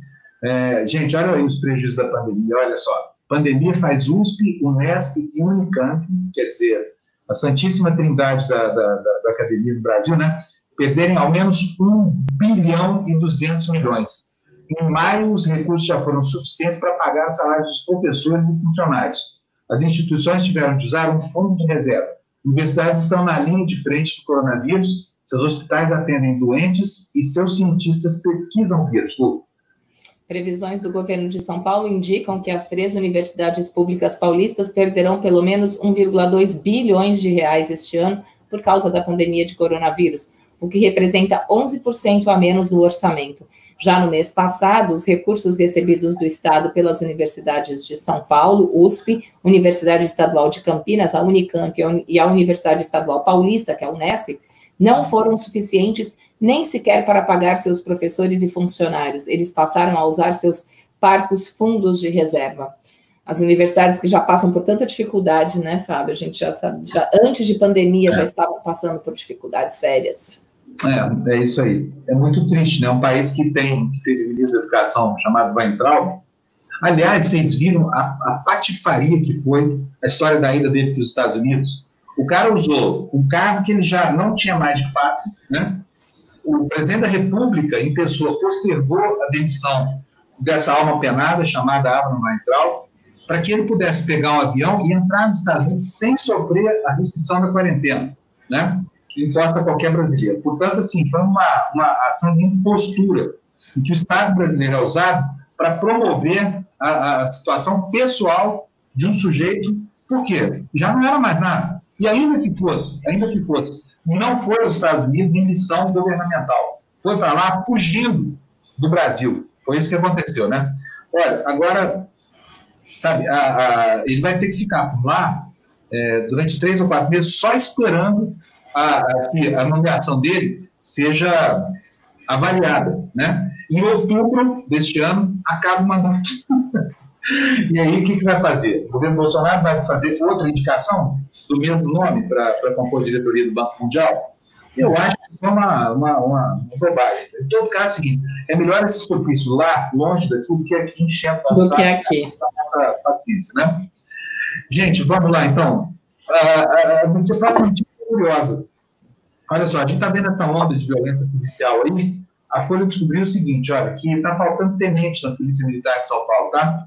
é, gente, olha aí os prejuízos da pandemia, olha só. Pandemia faz USP, Unesp e Unicamp, quer dizer, a santíssima trindade da, da, da, da academia do Brasil, né? Perderem ao menos 1 bilhão e 200 milhões. Em maio, os recursos já foram suficientes para pagar os salários dos professores e funcionários. As instituições tiveram de usar um fundo de reserva. Universidades estão na linha de frente do coronavírus, seus hospitais atendem doentes e seus cientistas pesquisam o vírus. Previsões do governo de São Paulo indicam que as três universidades públicas paulistas perderão pelo menos 1,2 bilhões de reais este ano por causa da pandemia de coronavírus, o que representa 11% a menos no orçamento. Já no mês passado, os recursos recebidos do Estado pelas universidades de São Paulo, USP, Universidade Estadual de Campinas, a Unicamp e a Universidade Estadual Paulista, que é a Unesp, não foram suficientes nem sequer para pagar seus professores e funcionários. Eles passaram a usar seus parcos fundos de reserva. As universidades que já passam por tanta dificuldade, né, Fábio? A gente já sabe, já antes de pandemia é. já estavam passando por dificuldades sérias. É, é isso aí. É muito triste, né? Um país que tem que teve ministro da educação chamado Weintraub. Aliás, vocês viram a, a patifaria que foi a história da ida dele para os Estados Unidos? O cara usou um cargo que ele já não tinha mais de fato, né? O presidente da República, em pessoa, postergou a demissão dessa alma penada chamada Abraham Weintraub, para que ele pudesse pegar um avião e entrar nos Estados Unidos sem sofrer a restrição da quarentena, né? que importa qualquer brasileiro. Portanto, assim, foi uma, uma ação de impostura em que o Estado brasileiro é usado para promover a, a situação pessoal de um sujeito, por quê? Já não era mais nada. E ainda que fosse, ainda que fosse não foi aos Estados Unidos em missão governamental. Foi para lá fugindo do Brasil. Foi isso que aconteceu, né? Olha, agora, sabe, a, a, ele vai ter que ficar por lá é, durante três ou quatro meses só esperando a, que a nomeação dele seja avaliada, né? Em outubro deste ano, acaba o mandato. *laughs* e aí, o que, que vai fazer? O governo Bolsonaro vai fazer outra indicação? do mesmo nome para compor a diretoria do Banco Mundial? Eu acho que isso é uma, uma, uma, bobagem. Em todo caso, é o seguinte: é melhor esses propícios lá, longe daqui, do que aqui enchendo nossa, do que aqui. nossa paciência, né? Gente, vamos lá, então. A, a, próxima notícia é curiosa. Olha só, a gente está vendo essa onda de violência policial aí. A Folha descobriu o seguinte: olha, que está faltando tenente na Polícia Militar de São Paulo, tá?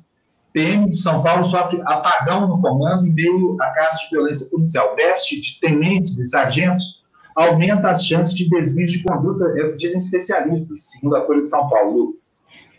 PM de São Paulo sofre apagão no comando em meio a casos de violência policial. Veste de tenentes e sargentos aumenta as chances de desvio de conduta, é dizem especialistas, segundo a Folha de São Paulo.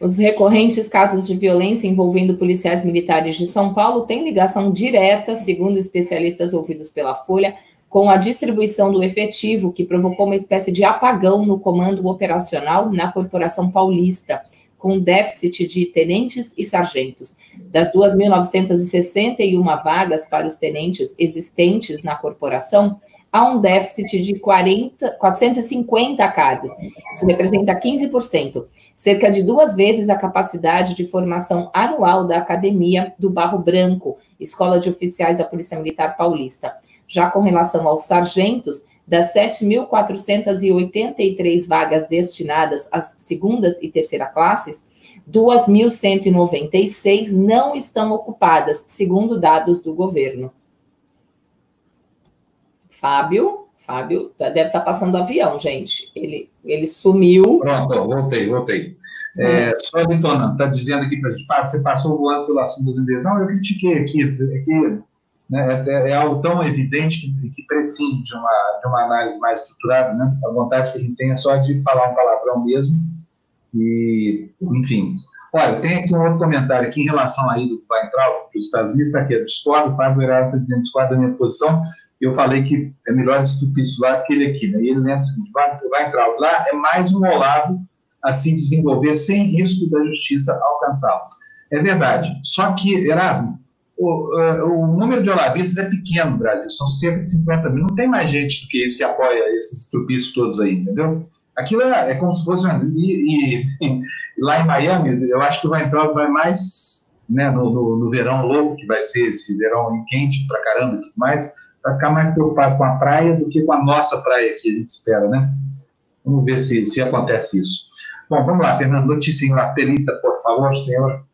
Os recorrentes casos de violência envolvendo policiais militares de São Paulo têm ligação direta, segundo especialistas ouvidos pela Folha, com a distribuição do efetivo, que provocou uma espécie de apagão no comando operacional na Corporação Paulista, com déficit de tenentes e sargentos. Das 2.961 vagas para os tenentes existentes na corporação, há um déficit de 40, 450 cargos. Isso representa 15%, cerca de duas vezes a capacidade de formação anual da Academia do Barro Branco, Escola de Oficiais da Polícia Militar Paulista. Já com relação aos sargentos, das 7.483 vagas destinadas às segundas e terceira classes, 2.196 não estão ocupadas, segundo dados do governo. Fábio, Fábio deve estar passando avião, gente. Ele, ele sumiu. Pronto, voltei, voltei. É, só detonando, está dizendo aqui para a gente, Fábio, você passou voando pelo assunto empresas. Não, eu critiquei aqui, aqui né, é, é, algo tão evidente que, que prescinde de uma, de uma análise mais estruturada, né? A vontade que a gente tem é só de falar um palavrão mesmo. E, enfim. Olha, tem aqui um outro comentário aqui em relação aí do entrar para os Estados Unidos, está aqui, discordo, o Fábio Herado está dizendo discordo da minha posição, eu falei que é melhor esse tupiço lá que ele aqui, né? E ele lembra o seguinte, lá, é mais um Olavo a se desenvolver sem risco da justiça alcançá-lo. É verdade. Só que, Erasmo, o, o, número de olavistas é pequeno no Brasil, são cerca de 50 mil. Não tem mais gente do que isso que apoia esses estupiços todos aí, entendeu? Aquilo é, é como se fosse. Uma, e, e, *laughs* lá em Miami, eu acho que vai entrar, vai mais né, no, no, no, verão louco, que vai ser esse verão quente pra caramba e tudo mais, vai ficar mais preocupado com a praia do que com a nossa praia que a gente espera, né? Vamos ver se, se acontece isso. Bom, vamos lá, Fernando, notícia em lapelita, por favor, senhor.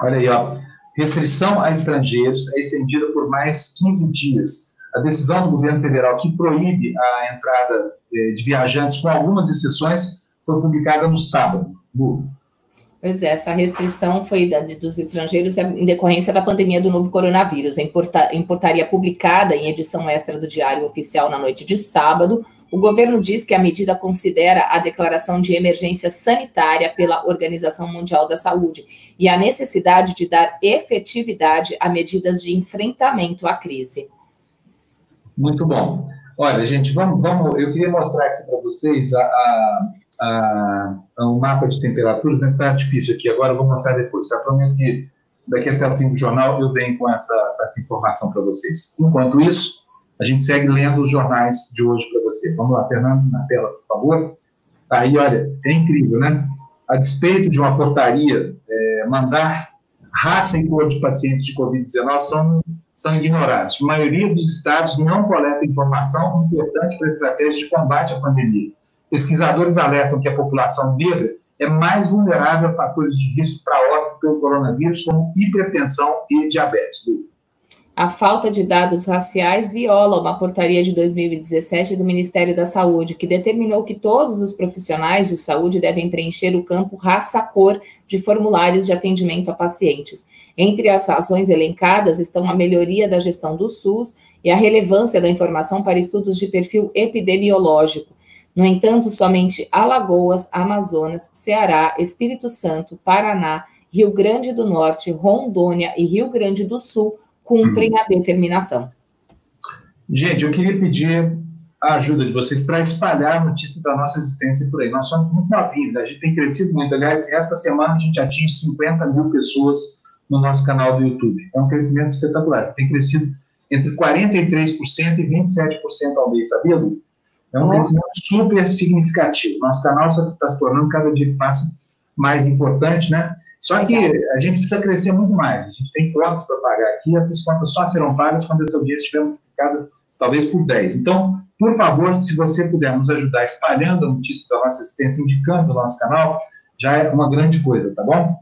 Olha aí, ó. Restrição a estrangeiros é estendida por mais 15 dias. A decisão do governo federal que proíbe a entrada eh, de viajantes, com algumas exceções, foi publicada no sábado. Pois é, essa restrição foi da, dos estrangeiros em decorrência da pandemia do novo coronavírus. Em, em portaria publicada em edição extra do Diário Oficial na noite de sábado, o governo diz que a medida considera a declaração de emergência sanitária pela Organização Mundial da Saúde e a necessidade de dar efetividade a medidas de enfrentamento à crise. Muito bom. Olha, gente, vamos, vamos eu queria mostrar aqui para vocês a, a, a, a, um mapa de temperaturas, mas está difícil aqui, agora eu vou mostrar depois, tá? Prometo que daqui até o fim do jornal eu venho com essa, essa informação para vocês. Enquanto isso, a gente segue lendo os jornais de hoje para você. Vamos lá, Fernando, na tela, por favor. Aí, olha, é incrível, né? A despeito de uma portaria é, mandar raça e cor de pacientes de Covid-19 são, são ignorados. A maioria dos estados não coleta informação importante para a estratégia de combate à pandemia. Pesquisadores alertam que a população negra é mais vulnerável a fatores de risco para óbito pelo coronavírus, como hipertensão e diabetes. A falta de dados raciais viola uma portaria de 2017 do Ministério da Saúde, que determinou que todos os profissionais de saúde devem preencher o campo raça-cor de formulários de atendimento a pacientes. Entre as razões elencadas estão a melhoria da gestão do SUS e a relevância da informação para estudos de perfil epidemiológico. No entanto, somente Alagoas, Amazonas, Ceará, Espírito Santo, Paraná, Rio Grande do Norte, Rondônia e Rio Grande do Sul cumprem a determinação. Gente, eu queria pedir a ajuda de vocês para espalhar a notícia da nossa existência por aí. Nós somos muito novinhos, a gente tem crescido muito. Aliás, esta semana a gente atinge 50 mil pessoas no nosso canal do YouTube. É um crescimento espetacular. Tem crescido entre 43% e 27% ao mês, sabia, Lu? É um crescimento super significativo. Nosso canal está se tornando cada dia que passa mais importante, né? Só que a gente precisa crescer muito mais. A gente tem contas para pagar aqui, essas contas só serão pagas quando essa audiência estiver multiplicada talvez por 10. Então, por favor, se você puder nos ajudar espalhando a notícia da nossa assistência, indicando o nosso canal, já é uma grande coisa, tá bom?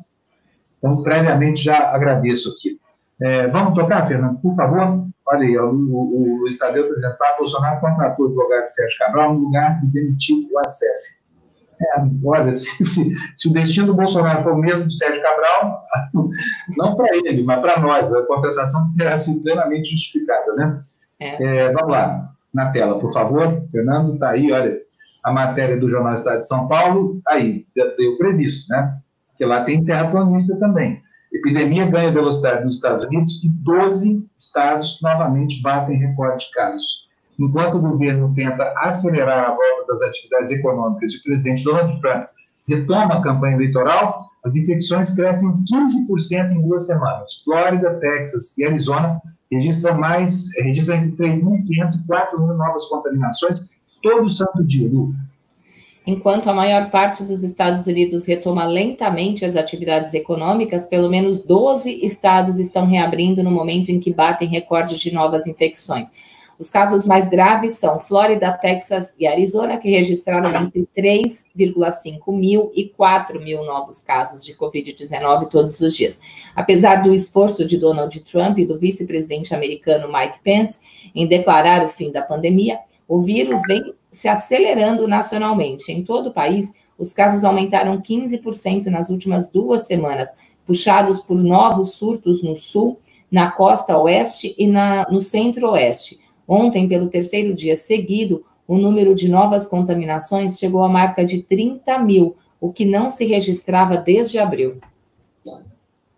Então, previamente, já agradeço aqui. É, vamos tocar, Fernando, por favor? Olha aí, o, o, o Estadeu apresentar, Bolsonaro contratou o advogado Sérgio Cabral no lugar de demitir o ACF. É, olha, *laughs* se, se, se, o destino do Bolsonaro for o mesmo do Sérgio Cabral, *laughs* não para ele, mas para nós, a contratação terá sido plenamente justificada, né? É. É, vamos lá, na tela, por favor. Fernando, está aí, olha, a matéria do Jornal Estado de São Paulo, aí, deu previsto, né? Porque lá tem terraplanista também. Epidemia ganha velocidade nos Estados Unidos e 12 estados novamente batem recorde de casos. Enquanto o governo tenta acelerar a volta das atividades econômicas e o presidente Donald Trump retoma a campanha eleitoral, as infecções crescem 15% em duas semanas. Flórida, Texas e Arizona registram mais, registram entre 3.500 e 4.000 novas contaminações todo santo dia, Lu. Enquanto a maior parte dos Estados Unidos retoma lentamente as atividades econômicas, pelo menos 12 estados estão reabrindo no momento em que batem recordes de novas infecções. Os casos mais graves são Flórida, Texas e Arizona, que registraram entre 3,5 mil e 4 mil novos casos de Covid-19 todos os dias. Apesar do esforço de Donald Trump e do vice-presidente americano Mike Pence em declarar o fim da pandemia, o vírus vem se acelerando nacionalmente. Em todo o país, os casos aumentaram 15% nas últimas duas semanas, puxados por novos surtos no sul, na costa oeste e na, no centro-oeste. Ontem, pelo terceiro dia seguido, o número de novas contaminações chegou à marca de 30 mil, o que não se registrava desde abril.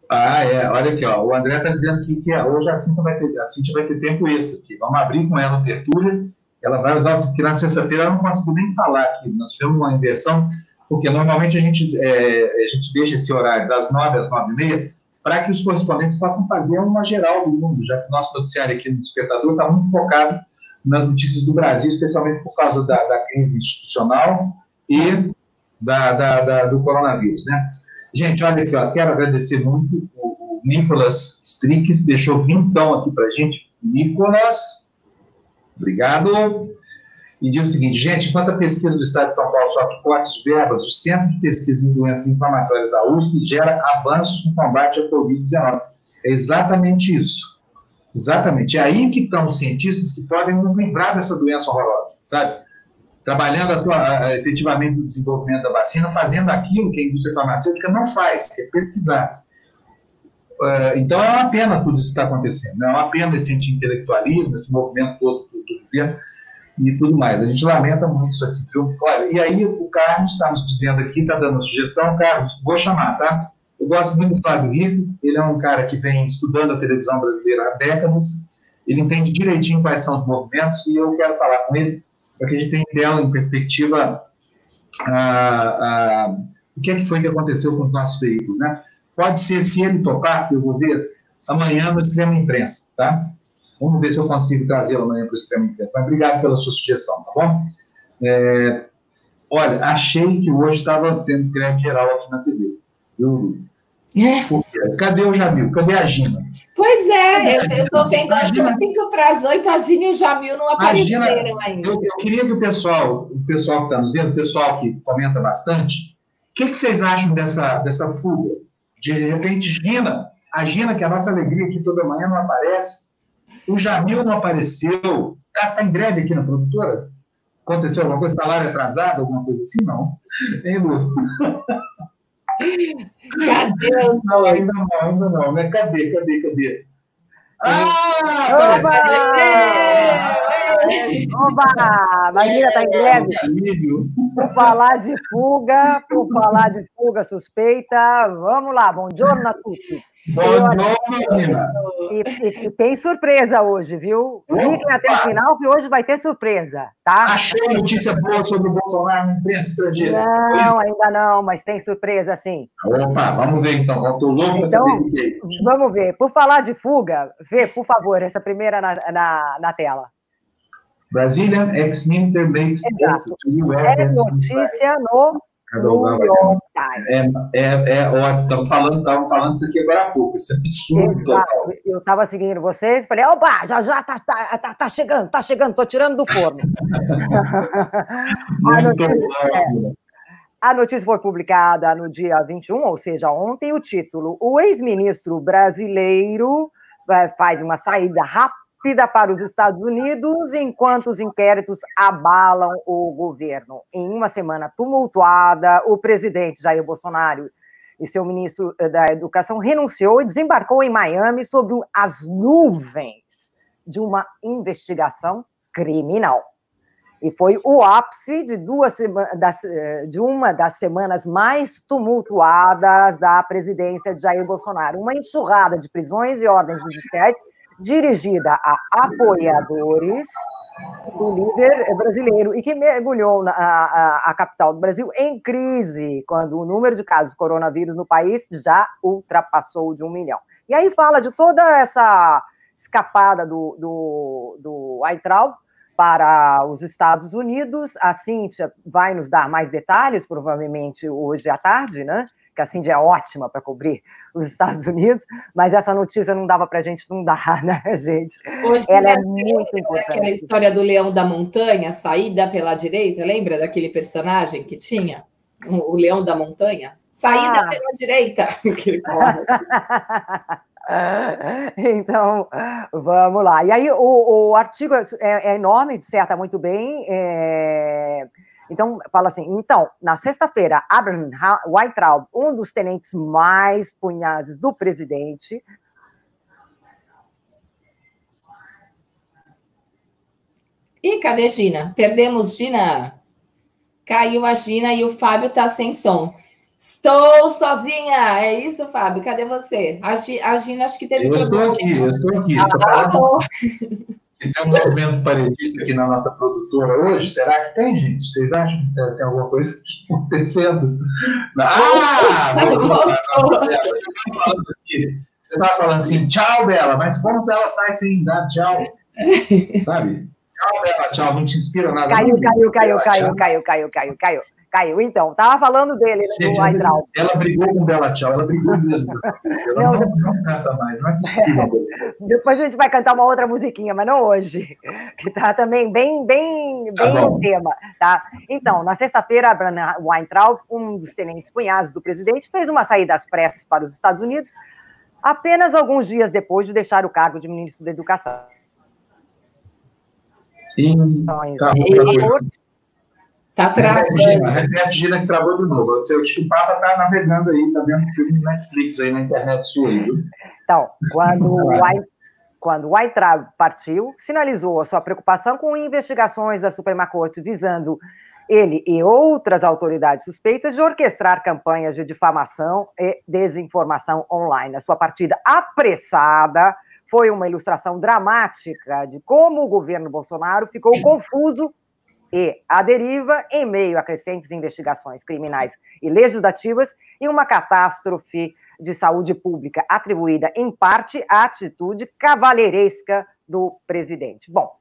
Ah, é. Olha aqui, ó. O André está dizendo que, que hoje a Cintia, vai ter, a Cintia vai ter tempo extra aqui. Vamos abrir com ela o Tertúlia ela vai usar, porque na sexta-feira ela não conseguiu nem falar aqui, nós tivemos uma inversão, porque normalmente a gente, é, a gente deixa esse horário das nove às nove e meia para que os correspondentes possam fazer uma geral do mundo, já que o nosso noticiário aqui no Despertador está muito focado nas notícias do Brasil, especialmente por causa da, da crise institucional e da, da, da, do coronavírus, né? Gente, olha aqui, ó, quero agradecer muito o, o Nicolas Strix, deixou vintão aqui para gente. Nicolas, Obrigado. E diz o seguinte, gente, enquanto a pesquisa do Estado de São Paulo sofre cortes de verbas, o Centro de Pesquisa em Doenças Inflamatórias da USP gera avanços no combate à Covid-19. É exatamente isso. Exatamente. É aí que estão os cientistas que podem nos livrar dessa doença horrorosa, sabe? Trabalhando a tua, a, efetivamente no desenvolvimento da vacina, fazendo aquilo que a indústria farmacêutica não faz, que é pesquisar. Uh, então é uma pena tudo isso que está acontecendo. É uma pena esse anti-intelectualismo, esse movimento todo governo e tudo mais. A gente lamenta muito isso aqui, viu? Olha, e aí o Carlos está nos dizendo aqui, está dando a sugestão, Carlos, vou chamar, tá? Eu gosto muito do Flávio Rico, ele é um cara que vem estudando a televisão brasileira há décadas, ele entende direitinho quais são os movimentos e eu quero falar com ele para que a gente tenha em perspectiva ah, ah, o que é que foi que aconteceu com os nossos veículos, né? Pode ser, se ele topar, eu vou ver amanhã no Extremo Imprensa, tá? Vamos ver se eu consigo trazê-lo amanhã para o extremo interno. Mas obrigado pela sua sugestão, tá bom? É, olha, achei que hoje estava tendo greve geral aqui na TV. Eu, é. Cadê o Jamil? Cadê a Gina? Pois é, eu estou vendo às 5 para as 8, a Gina e o Jamil não apareceram Gina, ainda. Eu, eu, queria que o pessoal, o pessoal que está nos vendo, o pessoal que comenta bastante, o que, que vocês acham dessa, dessa fuga? De repente, Gina, a Gina, que é a nossa alegria aqui toda manhã, não aparece. O Jamil não apareceu. Está tá em greve aqui na produtora? Aconteceu alguma coisa? Salário atrasado? Alguma coisa assim? Não. Hein, Lu? Cadê o *laughs* Não, ainda não, ainda não. Né? Cadê, cadê, cadê? Ah, apareceu! Oba! Maíra está em greve. Por falar de fuga, por falar de fuga suspeita, vamos lá, bom giorno a tutti. Bom menina. E, e, tem surpresa hoje, viu? Fiquem até o final, que hoje vai ter surpresa, tá? Achou notícia boa sobre o Bolsonaro na imprensa estrangeira? Não, ainda não, mas tem surpresa, sim. Opa, vamos ver então. Estou louco então, Vamos ver. Por falar de fuga, vê, por favor, essa primeira na, na, na tela. Brazilian ex-minister makes exit to US. É notícia no é, é, é, estamos falando, falando isso aqui agora há pouco, isso é absurdo. Eu estava seguindo vocês, falei, opa, já já tá, tá, tá, tá chegando, tá chegando, tô tirando do forno. *laughs* a, notícia, é, a notícia foi publicada no dia 21, ou seja, ontem, o título: O ex-ministro brasileiro é, faz uma saída rápida rápida para os Estados Unidos, enquanto os inquéritos abalam o governo. Em uma semana tumultuada, o presidente Jair Bolsonaro e seu ministro eh, da Educação renunciou e desembarcou em Miami sob as nuvens de uma investigação criminal. E foi o ápice de, duas das, eh, de uma das semanas mais tumultuadas da presidência de Jair Bolsonaro. Uma enxurrada de prisões e ordens judiciais dirigida a apoiadores do líder brasileiro e que mergulhou na, a, a, capital do Brasil em crise, quando o número de casos de coronavírus no país já ultrapassou de um milhão. E aí fala de toda essa escapada do, do, do Aitral para os Estados Unidos. A Cíntia vai nos dar mais detalhes, provavelmente hoje à tarde, né? Que a Cíntia é ótima para cobrir os Estados Unidos, mas essa notícia não dava para a gente não dar, *laughs* né, gente? Hoje Ela é muito importante. Aquela história do leão da montanha, saída pela direita, lembra daquele personagem que tinha? O leão da montanha? Saída ah. pela direita. *laughs* *laughs* Então, vamos lá. E aí, o, o artigo é, é, enorme, disserta muito bem. É... Então, fala assim: então, na sexta-feira, Abraham Weintraub, um dos tenentes mais punhazes do presidente. E cadê Gina? Perdemos Gina. Caiu a Gina e o Fábio está sem som. Estou sozinha, é isso, Fábio? Cadê você? A, Gina acho que teve Eu estou aqui, eu estou aqui. Ah, tá *laughs* tem um movimento paredista aqui na nossa produtora hoje. Será que tem, gente? Vocês acham que tem alguma coisa acontecendo? Ah! Você estava falando assim, tchau, Bela, mas como ela sai sem dar tchau? Sabe? Tchau, Bela, tchau, não te inspira nada. Caiu, caiu, caiu, caiu, caiu, caiu, caiu, caiu. Caiu, então. Tava falando dele, né, Gente, do Aidral. Ela brigou com o Bela Tchau, ela brigou mesmo. *laughs* Ela não, não, não, canta mais, não é possível. *laughs* Depois a gente vai cantar uma outra musiquinha, mas não hoje. Que tá também bem, bem, tá bem tá no tema, tá? Então, na sexta-feira, a Brana Weintraub, um dos tenentes cunhados do presidente, fez uma saída às pressas para os Estados Unidos, apenas alguns dias depois de deixar o cargo de ministro da Educação. Então, tá, Tá travando. Repete, Gina, que travou de novo. Eu sei que o Papa tá navegando aí, tá vendo filme no Netflix aí na internet sua? Então, quando *laughs* o White, quando o Weintraub partiu, sinalizou a sua preocupação com investigações da Suprema Corte visando ele e outras autoridades suspeitas de orquestrar campanhas de difamação e desinformação online. A sua partida apressada foi uma ilustração dramática de como o governo Bolsonaro ficou confuso e a deriva em meio a crescentes investigações criminais e legislativas e uma catástrofe de saúde pública atribuída em parte à atitude cavalheiresca do presidente. Bom,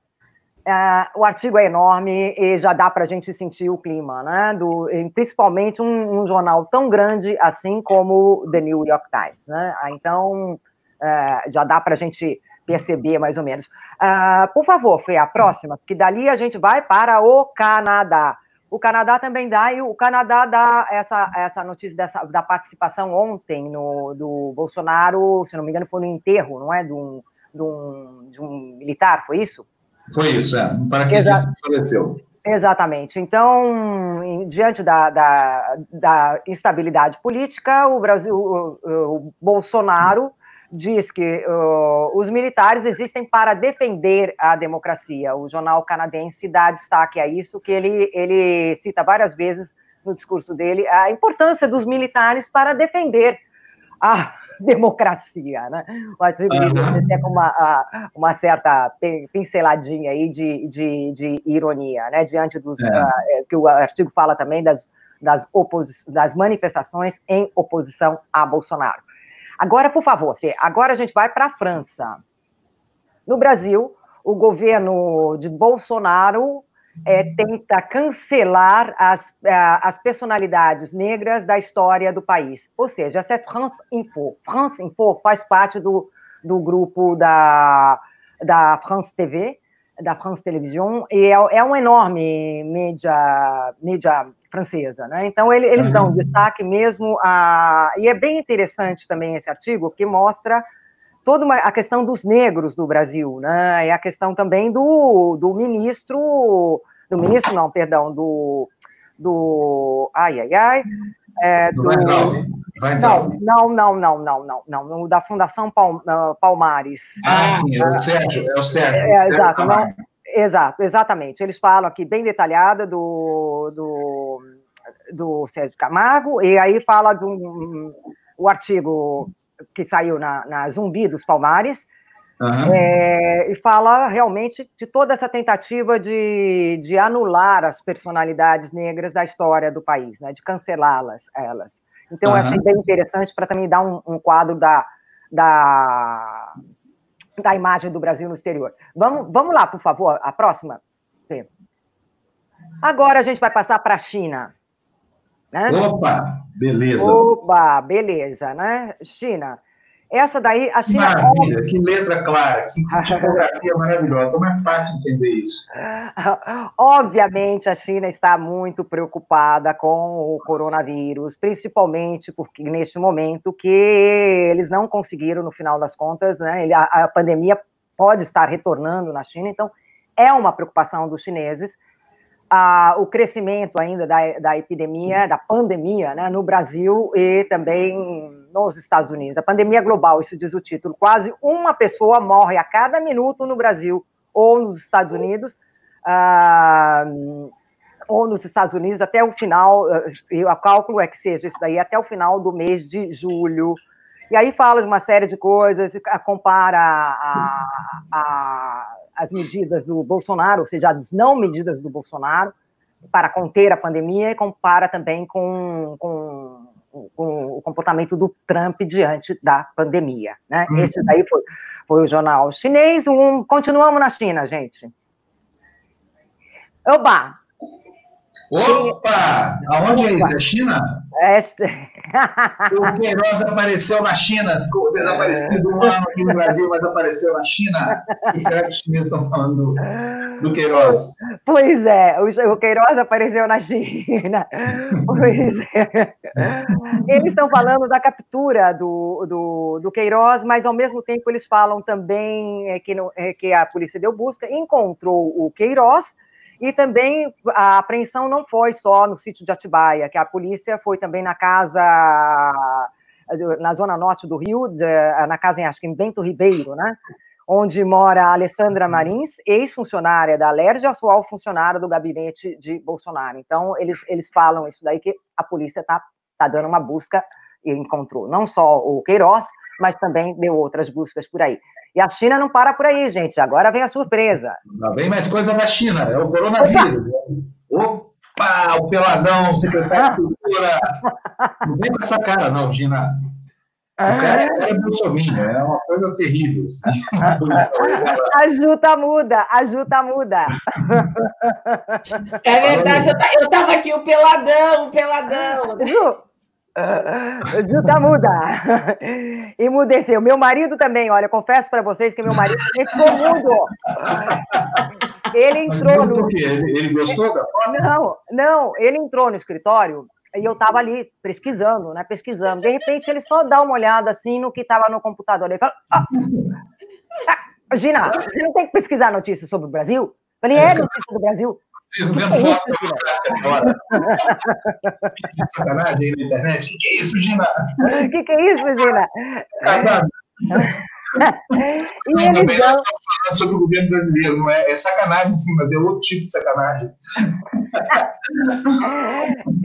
uh, o artigo é enorme e já dá para a gente sentir o clima, né? Do, principalmente um, um, jornal tão grande assim como o The New York Times, né? Então uh, já dá para a gente perceber mais ou menos. Uh, por favor, Fê, a próxima, porque dali a gente vai para o Canadá. O Canadá também dá, e o Canadá dá essa, essa notícia dessa, da participação ontem no, do Bolsonaro, se não me engano, foi no enterro, não é? De um, de um, de um militar, foi isso? Foi isso, é. Um paraquedista que faleceu. Exatamente. Então, em, diante da, da, da, instabilidade política, o Brasil, o, o Bolsonaro diz que uh, os militares existem para defender a democracia. O jornal canadense dá destaque a isso, que ele, ele cita várias vezes no discurso dele a importância dos militares para defender a *laughs* democracia, né? O artigo uhum. até com uma, uma certa pinceladinha aí de, de, de ironia, né? Diante dos é. uh, que o artigo fala também das das, das manifestações em oposição a Bolsonaro. Agora, por favor, Fê, agora a gente vai para a França. No Brasil, o governo de Bolsonaro é, tenta cancelar as, as personalidades negras da história do país. Ou seja, essa é France Info. France Info faz parte do, do grupo da, da France TV, da France Television, e é, é um enorme mídia, mídia francesa, né? Então ele, eles dão destaque mesmo a e é bem interessante também esse artigo porque mostra toda uma, a questão dos negros do Brasil, né? E a questão também do, do ministro, do ministro não, perdão, do do ai ai ai é, do, não, não, não, não, não, não, não, da Fundação Palmares. Ah, sim, é o Sérgio, é o Sérgio. É, exato, não, Exato, exatamente. Eles falam aqui bem detalhada do, do, do Sérgio Camargo, e aí fala do um, o artigo que saiu na, na Zumbi dos Palmares, Uhum. É, e fala realmente de toda essa tentativa de, de anular as personalidades negras da história do país, né, de cancelá-las, elas. Então, uhum. eu achei bem interessante para também dar um, um, quadro da, da, da imagem do Brasil no exterior. Vamos, vamos lá, por favor, a próxima. Agora a gente vai passar para a China. Né? Opa, beleza. Opa, beleza, né? China. Essa daí, a China. Maravilha, que letra clara, que tipografia maravilhosa. Como é fácil entender isso? *laughs* Obviamente, a China está muito preocupada com o coronavírus, principalmente porque neste momento que eles não conseguiram, no final das contas, né? A, a pandemia pode estar retornando na China, então é uma preocupação dos chineses o crescimento ainda da, da epidemia, da pandemia, né, no Brasil e também nos Estados Unidos. A pandemia global, isso diz o título. Quase uma pessoa morre a cada minuto no Brasil ou nos Estados Unidos, ah, ou nos Estados Unidos até o final, e o cálculo é que seja isso daí, até o final do mês de julho. E aí fala de uma série de coisas, compara a, a as medidas do Bolsonaro, ou seja, as não medidas do Bolsonaro para conter a pandemia e compara também com, com, com o comportamento do Trump diante da pandemia. Né? Uhum. Esse daí foi, foi o jornal chinês. Um, continuamos na China, gente. Oba! Opa! Aonde é isso? É China? É... *laughs* o Queiroz apareceu na China, ficou desaparecido um ano aqui no Brasil, mas apareceu na China. Que será que os chineses estão falando do, do Queiroz? Pois é, o, Queiroz apareceu na China. Pois é. Eles estão falando da captura do, do, do Queiroz, mas ao mesmo tempo eles falam também é, que, não, é, que a polícia deu busca, encontrou o Queiroz e também a apreensão não foi só no sítio de Atibaia, que a polícia foi também na casa, na zona norte do Rio, na casa em, acho que em Bento Ribeiro, né? onde mora a Alessandra Marins, ex-funcionária da LERJ, atual funcionária do gabinete de Bolsonaro. Então, eles, eles falam isso daí, que a polícia está tá dando uma busca e encontrou não só o Queiroz, mas também deu outras buscas por aí. E a China não para por aí, gente. Agora vem a surpresa. Lá vem mais coisa da China, é o coronavírus. Opa, Opa o peladão, o secretário de Cultura. Não vem com essa cara, não, Gina. O cara, é, é bolsominion, é uma coisa terrível. Assim. *laughs* A Juta muda, a Juta muda. É verdade, eu estava aqui, o peladão, o peladão. Ju, Juta muda. Emudeceu. Meu marido também, olha, confesso para vocês que meu marido também ficou mudo. Ele entrou no. Ele, ele gostou da forma? Não, não, ele entrou no escritório e eu estava ali pesquisando, né? Pesquisando. De repente, ele só dá uma olhada assim no que estava no computador. Ele fala: ah, ah, Gina, você não tem que pesquisar notícias sobre o Brasil? Eu falei, é notícia do Brasil. Vendo foto agora? *laughs* Sacanagem aí na internet. O que, que é isso, Gina? O *laughs* que, que é isso, Gina? Casado. *laughs* e eles também dão... estamos falando sobre o governo brasileiro, não é? É sacanagem, sim, mas é outro tipo de sacanagem.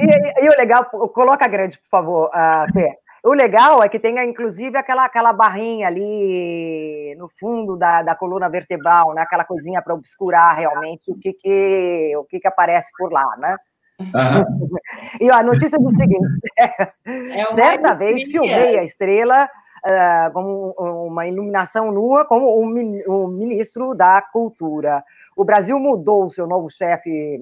e, e, o legal, coloca grande, por favor, uh, Fê. O legal é que tem, inclusive, aquela, aquela barrinha ali no fundo da, da coluna vertebral, né? aquela coisinha para obscurar realmente o que, que, o que, que aparece por lá, né? Uhum. *laughs* e ó, a notícia do seguinte: é certa vez filmei a estrela uh, como uma iluminação nua, como o, o ministro da Cultura. O Brasil mudou o seu novo chefe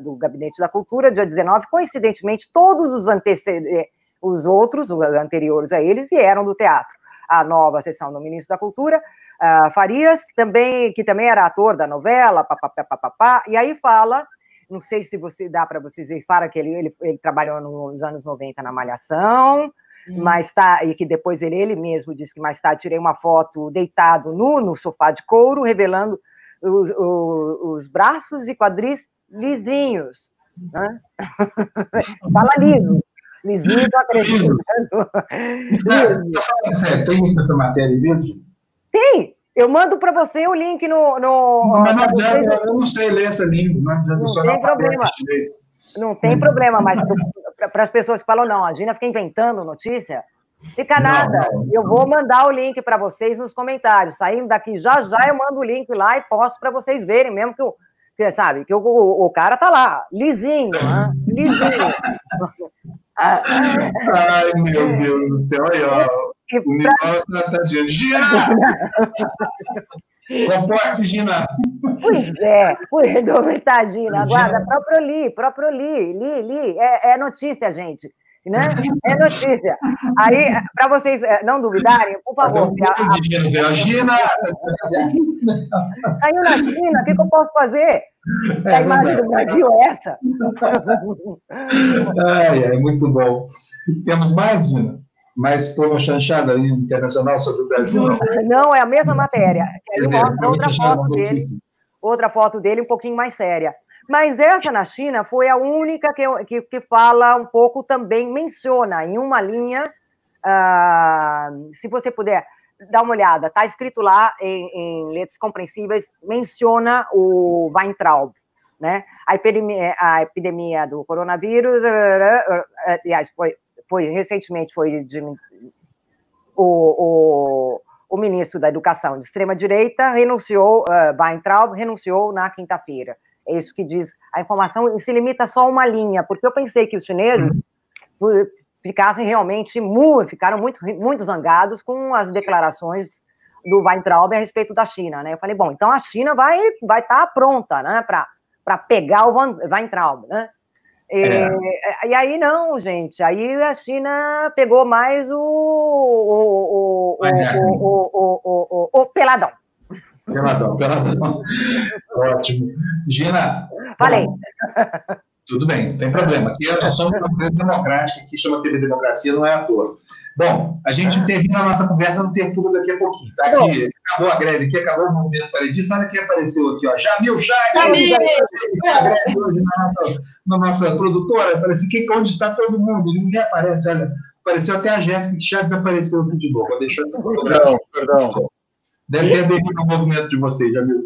do Gabinete da Cultura, dia 19. Coincidentemente, todos os antecedentes os outros, os anteriores a ele, vieram do teatro. A nova sessão do ministro da Cultura, uh, Farias, também, que também era ator da novela, papapá, papapá, e aí fala, não sei se você dá para vocês ver, fala que ele, ele, ele, trabalhou nos anos 90 na Malhação, hum. mas tá, e que depois ele, ele mesmo disse que mais tarde tirei uma foto deitado nu no sofá de couro, revelando os, os, os braços e quadris lisinhos. Né? *laughs* Fala liso. Lisinho *laughs* tá acreditando. Tem isso nessa matéria mesmo? Tem. Eu mando para você o link no. no mas não adianta, eu não sei ler essa língua. Não, não tem problema. Não tem problema, mas para as pessoas que falam, não, a Gina fica inventando notícia, Fica nada. Não, não, eu vou mandar o link para vocês nos comentários. Saindo daqui já já eu mando o link lá e posto para vocês verem, mesmo que o sabe, que o, o, o, cara tá lá, lisinho, né? lisinho. Ai, meu Deus do céu, aí, ó. O Nicola tá, tá dizendo, Gina! Comporte, Gina! Pois é, pois é, Gina, aguarda, próprio li, próprio li, li, li, é, é notícia, gente né? É notícia. Aí, para vocês eh, não duvidarem, por favor. A, a, China. *laughs* Saiu na China, o que, que eu posso fazer? É, a imagem do Brasil é essa. *laughs* Ai, é muito bom. Temos mais, Gina? Mais foi uma chanchada internacional sobre o Brasil? Não, é a mesma matéria. Ele mostra outra foto dele. Outra foto dele um pouquinho mais séria. Mas essa na China foi a única que, que, que fala um pouco também, menciona em uma linha, uh, se você puder dar uma olhada, está escrito lá em, em, letras compreensíveis, menciona o Weintraub, né? A epidemia, a epidemia do coronavírus, aliás, foi, foi recentemente foi de, o, o, o ministro da Educação de extrema direita renunciou, uh, Weintraub renunciou na quinta-feira. É isso que diz a informação, e se limita só a uma linha, porque eu pensei que os chineses ficassem realmente muito, ficaram muito, muito zangados com as declarações do Weintraub a respeito da China, né? Eu falei, bom, então a China vai vai estar tá pronta, né, para pegar o Weintraub, né? E, é. e, aí não, gente, aí a China pegou mais o, o, o, o, o, o, o peladão. Peladão, peladão. Ótimo. Gina. Falei. Tudo bem, não tem problema. Aqui nós somos uma empresa democrática, que chama TV Democracia, não é à toa. Bom, a gente termina a nossa conversa no Tertulo daqui a pouquinho. Tá aqui, acabou a greve aqui, acabou o movimento paredista. Olha quem apareceu aqui, ó. Jamil Chagas! É a greve hoje na nossa, na nossa produtora. Aparece aqui, onde está todo mundo? Ninguém aparece, olha. Apareceu até a Jéssica, que já desapareceu aqui de novo. Deixou essa fotografia. Perdão, perdão. Deve ter aderido ao movimento de vocês, já viu?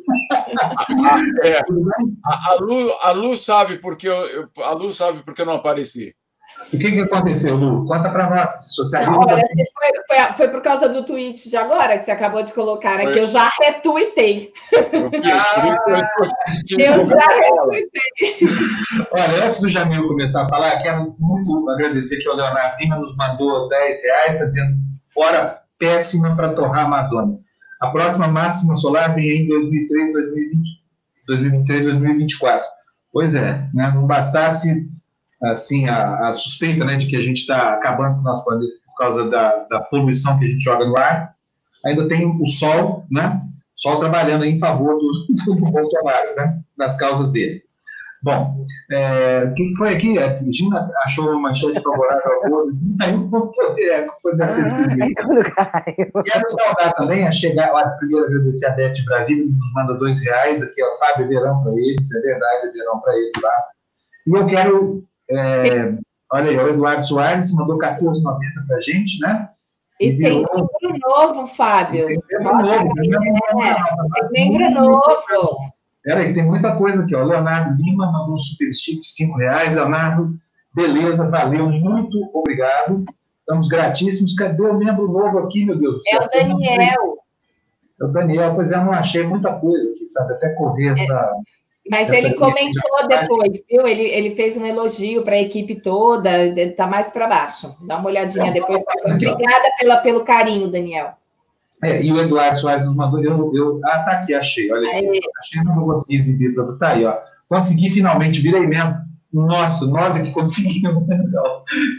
é, a, a, Lu, a Lu sabe porque eu, a Lu sabe porque eu não apareci. O que, que aconteceu, Lu? Conta para nós. Socialismo. Olha, foi, foi, foi, por causa do tweet de agora que você acabou de colocar, né? Que eu já retuitei. Eu, já retuitei. Olha, antes do Jamil começar a falar, quero muito agradecer que o Leonardo Lima nos mandou 10 reais, está dizendo hora péssima para torrar a Amazônia. A próxima máxima solar vem em 2003, 2020, 2023, 2024. Pois é, né? não bastasse assim a, a, suspeita né, de que a gente está acabando com o nosso planeta por causa da, da poluição que a gente joga no ar, ainda tem o Sol, né? Sol trabalhando em favor do, *laughs* do Bolsonaro, né? Das causas dele. Bom, é, o que foi aqui? A Gina achou uma manchete favorável ao Bozo, saiu por poder, poder ter sido isso. Quero saudar também a chegar, olha, primeiro agradecer a Beth Brasil, que nos manda dois reais, aqui, ó, Fábio Verão para eles, é verdade, Verão para eles lá. E eu quero, é, olha aí, o Eduardo Soares mandou 14,90 para a gente, né? E, e tem membro novo, Fábio. Tem membro Nossa, novo. Tem membro novo. Peraí, tem muita coisa aqui, ó. Leonardo Lima mandou um super stick de 5 reais. Leonardo, beleza, valeu, muito obrigado. Estamos gratíssimos. Cadê o membro novo aqui, meu Deus do céu? É o Daniel. É o Daniel, pois é, não achei muita coisa aqui, sabe? Até correr é. essa. Mas ele comentou depois, viu? Ele, ele fez um elogio para a equipe toda, está mais para baixo. Dá uma olhadinha depois. Obrigada pela, pelo carinho, Daniel. É, e o Eduardo Soares nos mandou. Eu, eu, ah, tá aqui, achei. Olha aqui. Aí. Achei, não vou conseguir exibir Tá aí, ó. Consegui finalmente, virei mesmo. Nossa, nós é que conseguimos. Né?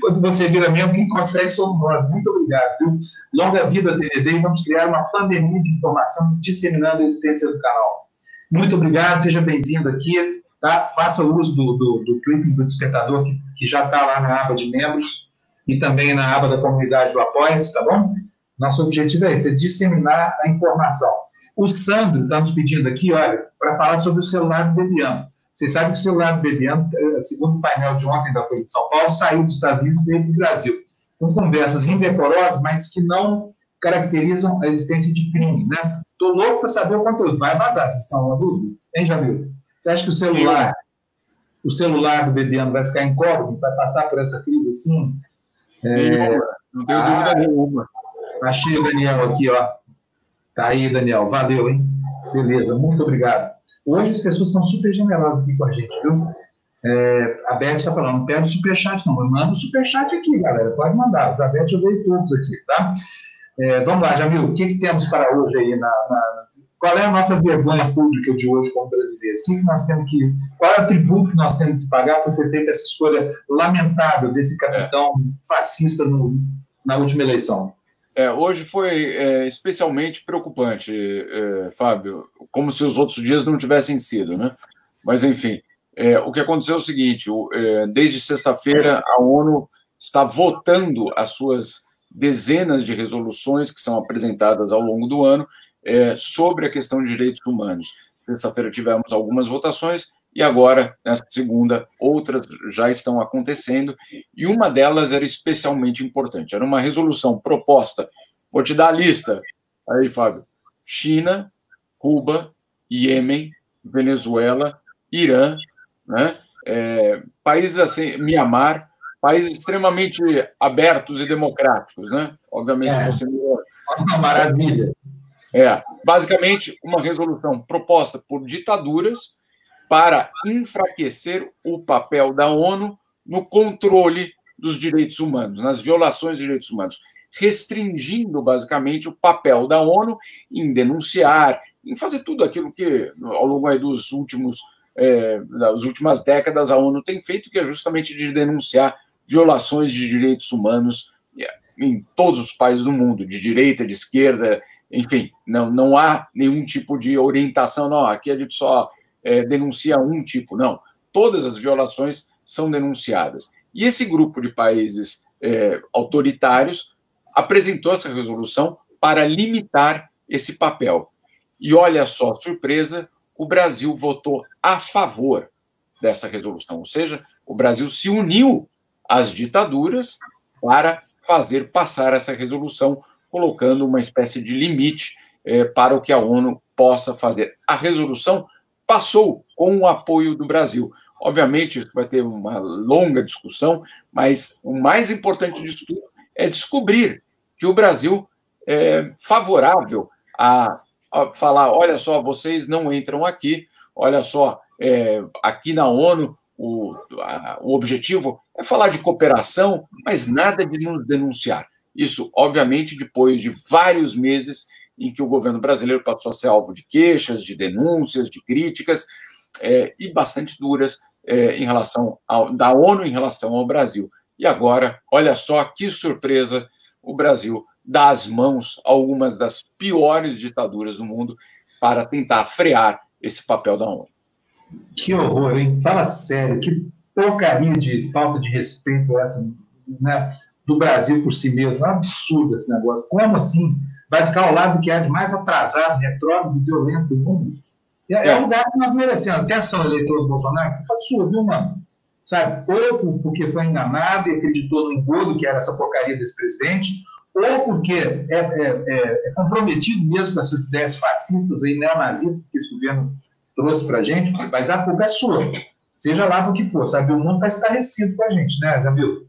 Quando você vira mesmo, quem consegue somos nós. Muito obrigado. Viu? Longa vida, TVD, e vamos criar uma pandemia de informação disseminando a existência do canal. Muito obrigado, seja bem-vindo aqui. Tá? Faça uso do, do, do clipe do despertador, que, que já está lá na aba de membros e também na aba da comunidade do Apoia, tá bom? Nosso objetivo é esse, é disseminar a informação. O Sandro está nos pedindo aqui, olha, para falar sobre o celular do Bebiano. Vocês sabem que o celular do Bebiano, eh, segundo o painel de ontem da Folha de São Paulo, saiu dos Estados Unidos e veio para o Brasil. Com conversas indecorosas, mas que não caracterizam a existência de crime, né? Estou louco para saber o conteúdo. Vai vazar, vocês estão uma dúvida? Hein, Jamil? Você acha que o celular, o celular do Bebiano vai ficar incógnito, vai passar por essa crise assim? É, Não tenho ah, dúvida nenhuma. Achei o Daniel aqui, ó. Tá aí, Daniel. Valeu, hein? Beleza, muito obrigado. Hoje as pessoas estão super generosas aqui com a gente, viu? É, a Beth está falando, não pede superchat, não. Manda o superchat aqui, galera. Pode mandar. Da Beth eu dei todos aqui, tá? É, vamos lá, Jamil. O que, que temos para hoje aí na, na, qual é a nossa vergonha pública de hoje como brasileiros? O que, que nós temos que. Qual é o tributo que nós temos que pagar por ter feito essa escolha lamentável desse capitão fascista no, na última eleição? É, hoje foi é, especialmente preocupante, é, Fábio, como se os outros dias não tivessem sido, né? Mas, enfim, é, o que aconteceu é o seguinte: o, é, desde sexta-feira, a ONU está votando as suas dezenas de resoluções que são apresentadas ao longo do ano é, sobre a questão de direitos humanos. Terça-feira tivemos algumas votações e agora, nesta segunda, outras já estão acontecendo, e uma delas era especialmente importante. Era uma resolução proposta, vou te dar a lista aí, Fábio: China, Cuba, Iêmen, Venezuela, Irã, né? É, países assim, Mianmar, países extremamente abertos e democráticos, né? Obviamente, é. você. Uma maravilha. É, basicamente, uma resolução proposta por ditaduras para enfraquecer o papel da ONU no controle dos direitos humanos, nas violações de direitos humanos, restringindo basicamente o papel da ONU em denunciar, em fazer tudo aquilo que ao longo dos últimos é, das últimas décadas a ONU tem feito, que é justamente de denunciar violações de direitos humanos em todos os países do mundo, de direita, de esquerda, enfim, não, não há nenhum tipo de orientação, não, aqui a gente só é, denuncia um tipo, não. Todas as violações são denunciadas. E esse grupo de países é, autoritários apresentou essa resolução para limitar esse papel. E olha só, surpresa, o Brasil votou a favor dessa resolução, ou seja, o Brasil se uniu às ditaduras para fazer passar essa resolução colocando uma espécie de limite é, para o que a ONU possa fazer. A resolução passou com o apoio do Brasil. Obviamente, isso vai ter uma longa discussão, mas o mais importante disso tudo é descobrir que o Brasil é favorável a, a falar: olha só, vocês não entram aqui, olha só, é, aqui na ONU o, a, o objetivo é falar de cooperação, mas nada de nos denunciar. Isso, obviamente, depois de vários meses em que o governo brasileiro passou a ser alvo de queixas, de denúncias, de críticas, é, e bastante duras é, em relação ao, da ONU em relação ao Brasil. E agora, olha só que surpresa, o Brasil dá as mãos a algumas das piores ditaduras do mundo para tentar frear esse papel da ONU. Que horror, hein? Fala sério, que porcaria de falta de respeito essa, né? do Brasil por si mesmo. É um absurdo esse negócio. Como assim? Vai ficar ao lado do que é de mais atrasado, retrógrado, violento do mundo? É, é um lugar que nós merecemos. Atenção, eleitor do Bolsonaro, culpa sua, viu, mano? Sabe, ou porque foi enganado e acreditou no engodo que era essa porcaria desse presidente, ou porque é, é, é, é comprometido mesmo com essas ideias fascistas aí, neonazistas que esse governo trouxe para a gente, mas a culpa é sua. Seja lá por que for, sabe? O mundo está estarrecido com a gente, né, Jamil?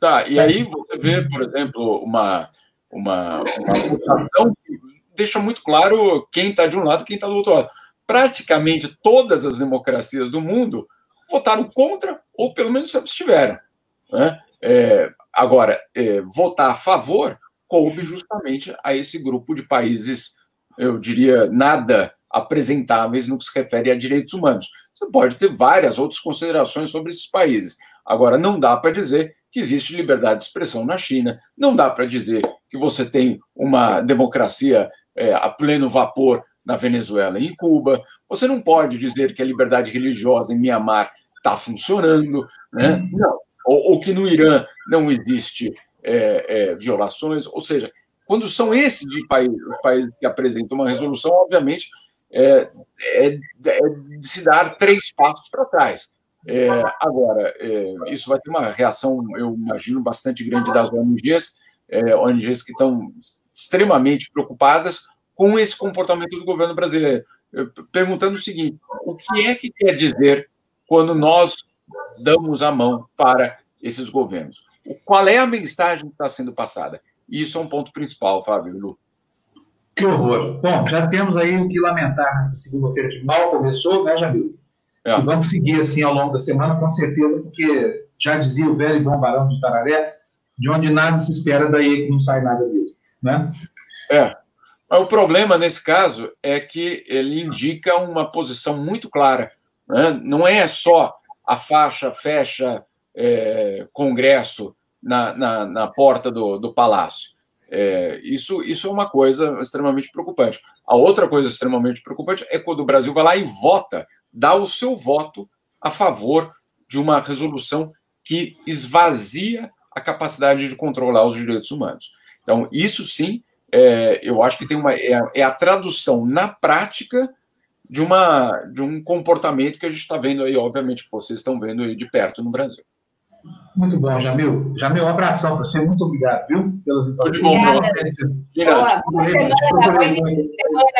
Tá, e aí você vê, por exemplo, uma, uma, uma que deixa muito claro quem está de um lado e quem está do outro lado. Praticamente todas as democracias do mundo votaram contra, ou pelo menos se abstiveram. Né? É, agora, é, votar a favor coube justamente a esse grupo de países, eu diria, nada apresentáveis no que se refere a direitos humanos. Você pode ter várias outras considerações sobre esses países. Agora, não dá para dizer que existe liberdade de expressão na China. Não dá para dizer que você tem uma democracia é, a pleno vapor na Venezuela e em Cuba. Você não pode dizer que a liberdade religiosa em Mianmar está funcionando, né? Uhum. Não. Ou, ou, que no Irã não existe é, é, violações. Ou seja, quando são esses de países, os países que apresentam uma resolução, obviamente é, é, é de se dar três passos para trás. É, agora, é, isso vai ter uma reação, eu imagino, bastante grande das ONGs, é, ONGs que estão extremamente preocupadas com esse comportamento do governo brasileiro. Perguntando o seguinte: o que é que quer dizer quando nós damos a mão para esses governos? qual é a mensagem que está sendo passada. Isso é um ponto principal, Fábio Lu. Que horror. Bom, já temos aí o que lamentar nessa segunda-feira que mal começou, né, Jamil? É. E vamos seguir assim ao longo da semana, com certeza, porque já dizia o velho e bom varão de Tararé, de onde nada se espera, daí que não sai nada mesmo, né? É. Mas o problema nesse caso é que ele indica uma posição muito clara. Né? Não é só a faixa fecha é, Congresso na, na, na, porta do, do palácio. É, isso, isso é uma coisa extremamente preocupante. A outra coisa extremamente preocupante é quando o Brasil vai lá e vota, dá o seu voto a favor de uma resolução que esvazia a capacidade de controlar os direitos humanos. Então, isso sim, é, eu acho que tem uma é, é, a tradução na prática de uma de um comportamento que a gente está vendo aí, obviamente, que vocês estão vendo aí de perto no Brasil. Muito bom, Jamil. Jamil, um abração para você. Muito obrigado, viu? Pelas informações. Boa, boa semana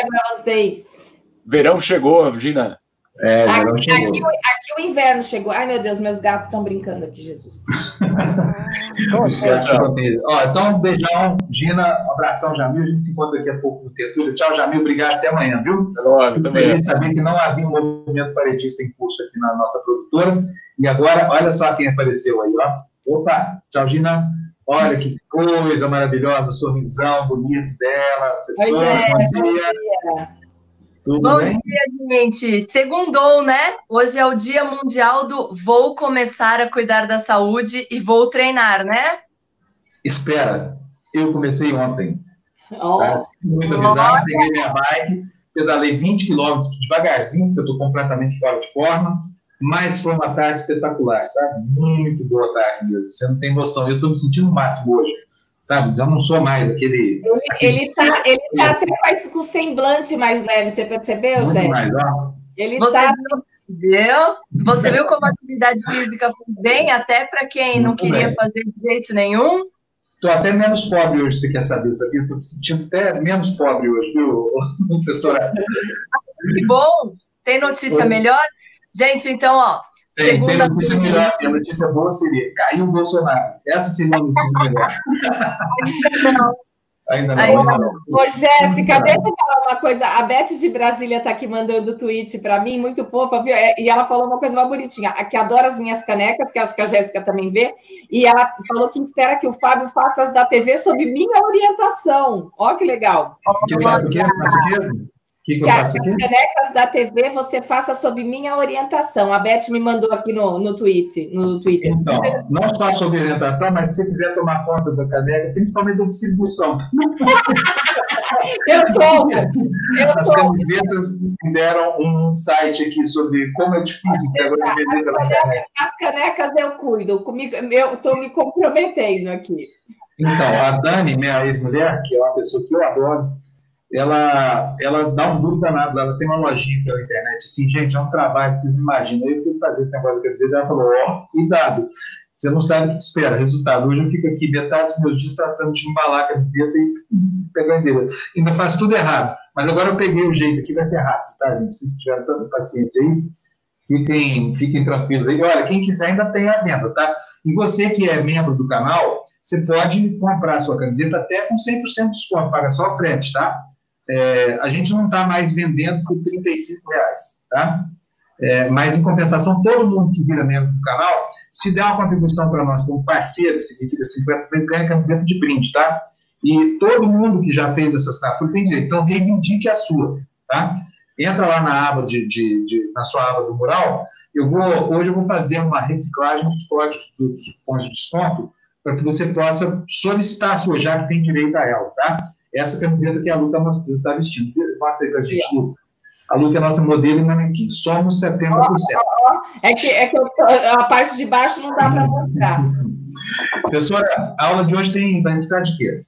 para vocês. Verão chegou, Gina. É, aqui, aqui, aqui, o inverno chegou. Ai, meu Deus, meus gatos estão brincando aqui, Jesus. *laughs* Ó, então, um beijão, Gina. Um abração, Jamil. A gente se encontra daqui a pouco no Tertúlio. Tchau, Jamil. Obrigado. Até amanhã, viu? Olha, Fico feliz saber que não havia um movimento paredista em curso aqui na nossa produtora. E agora, olha só quem apareceu aí, ó. Opa, tchau, Gina. Olha que coisa maravilhosa, o sorrisão bonito dela. Professora, Oi, bom dia. Tudo Bom bem? dia, gente. Segundou, né? Hoje é o Dia Mundial do Vou Começar a Cuidar da Saúde e Vou Treinar, né? Espera, eu comecei ontem. Oh. Tá? Muito avisado, peguei minha bike, pedalei 20 quilômetros devagarzinho, porque eu estou completamente fora de forma, mas foi uma tarde espetacular, sabe? Muito boa tarde mesmo. Você não tem noção. Eu estou me sentindo o máximo hoje sabe? Já não sou mais aquele. Ele, aquele... ele tá, ele tá até mais com o semblante mais leve, você percebeu, Muito Zé? mais, ó. Ele você tá. Viu? Você viu como a atividade física foi bem, até para quem não queria bem. fazer de jeito nenhum? Estou até menos pobre hoje, se quer saber, sabia? Estou me sentindo até menos pobre hoje, viu, *laughs* professora? Que bom! Tem notícia melhor? Gente, então, ó, tem, tem notícia melhor assim. A notícia boa seria: caiu o Bolsonaro. Essa seria a notícia melhor. Não. Ainda não. Ainda não. Ô, Jéssica, deixa eu falar uma coisa. A Beth de Brasília está aqui mandando tweet para mim, muito fofa, viu? É, e ela falou uma coisa mais bonitinha, que adora as minhas canecas, que acho que a Jéssica também vê. E ela falou que espera que o Fábio faça as da TV sob minha orientação. Ó, que legal. Que faz o quê? Que, que, que as canecas da TV você faça sob minha orientação. A Beth me mandou aqui no, no, tweet, no Twitter. Então, não só sob orientação, mas se você quiser tomar conta da caneca, principalmente da distribuição. *laughs* eu tomo. As camisetas me deram um site aqui sobre como é difícil ter agora vender pela caneca. As canecas eu cuido, eu estou me comprometendo aqui. Então, a Dani, minha ex-mulher, que é uma pessoa que eu adoro, ela, ela dá um duro danado. Ela tem uma lojinha pela internet. Assim, gente, é um trabalho, vocês não imaginam. Eu fui fazer esse negócio de camiseta, ela falou: ó, oh, cuidado, você não sabe o que te espera. Resultado: hoje eu fico aqui metade dos meus dias tratando de embalar a camiseta e pegar endereço. Ainda faço tudo errado. Mas agora eu peguei o jeito aqui, vai ser rápido, tá, gente? Se vocês tiverem tanta paciência aí, fiquem, fiquem tranquilos aí. Olha, quem quiser ainda tem a venda, tá? E você que é membro do canal, você pode comprar a sua camiseta até com 100% de desconto, paga só a frente, tá? É, a gente não está mais vendendo por 35 reais, tá? É, mas, em compensação, todo mundo que vira membro do canal, se der uma contribuição para nós como parceiro, significa 50 vezes, ganha camiseta de brinde, tá? E todo mundo que já fez essas tapas tem direito. Então, reivindique a sua, tá? Entra lá na aba de, de, de, na sua aba do mural. Eu vou, hoje eu vou fazer uma reciclagem dos códigos dos cupons de desconto para que você possa solicitar a sua, já que tem direito a ela, tá? Essa camiseta que a Lu está tá vestindo. Mostra aí para a gente, Lu. A Lu que é a nossa modelo e manequim. Somos 70%. Oh, oh, oh. É que, é que a parte de baixo não dá para mostrar. Professora, a aula de hoje tem, vai precisar de quê?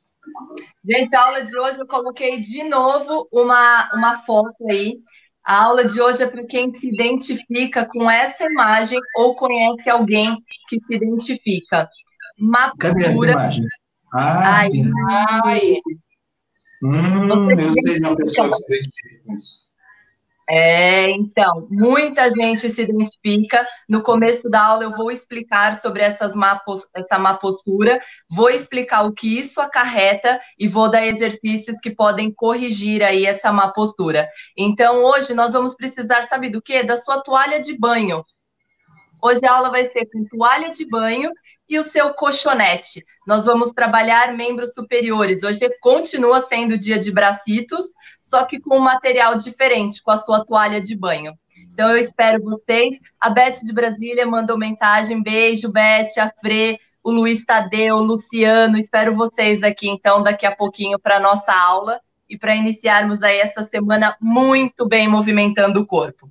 Gente, a aula de hoje eu coloquei de novo uma, uma foto aí. A aula de hoje é para quem se identifica com essa imagem ou conhece alguém que se identifica. Mapura. Cadê essa imagem? Ah, ai, sim. Ai. Hum, eu sei uma pessoa que se identifica com isso. É, então, muita gente se identifica. No começo da aula eu vou explicar sobre essas má, essa má postura, vou explicar o que isso acarreta e vou dar exercícios que podem corrigir aí essa má postura. Então, hoje nós vamos precisar, sabe do quê? Da sua toalha de banho. Hoje a aula vai ser com toalha de banho e o seu colchonete. Nós vamos trabalhar membros superiores. Hoje continua sendo dia de bracitos, só que com um material diferente, com a sua toalha de banho. Então eu espero vocês. A Beth de Brasília mandou mensagem. Beijo, Beth, a Fre, o Luiz Tadeu, o Luciano. Espero vocês aqui, então, daqui a pouquinho para a nossa aula e para iniciarmos aí essa semana muito bem movimentando o corpo.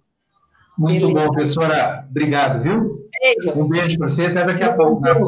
Muito bom, professora. Obrigado, viu? Beijo. Um beijo para você. Até daqui a pouco, na né?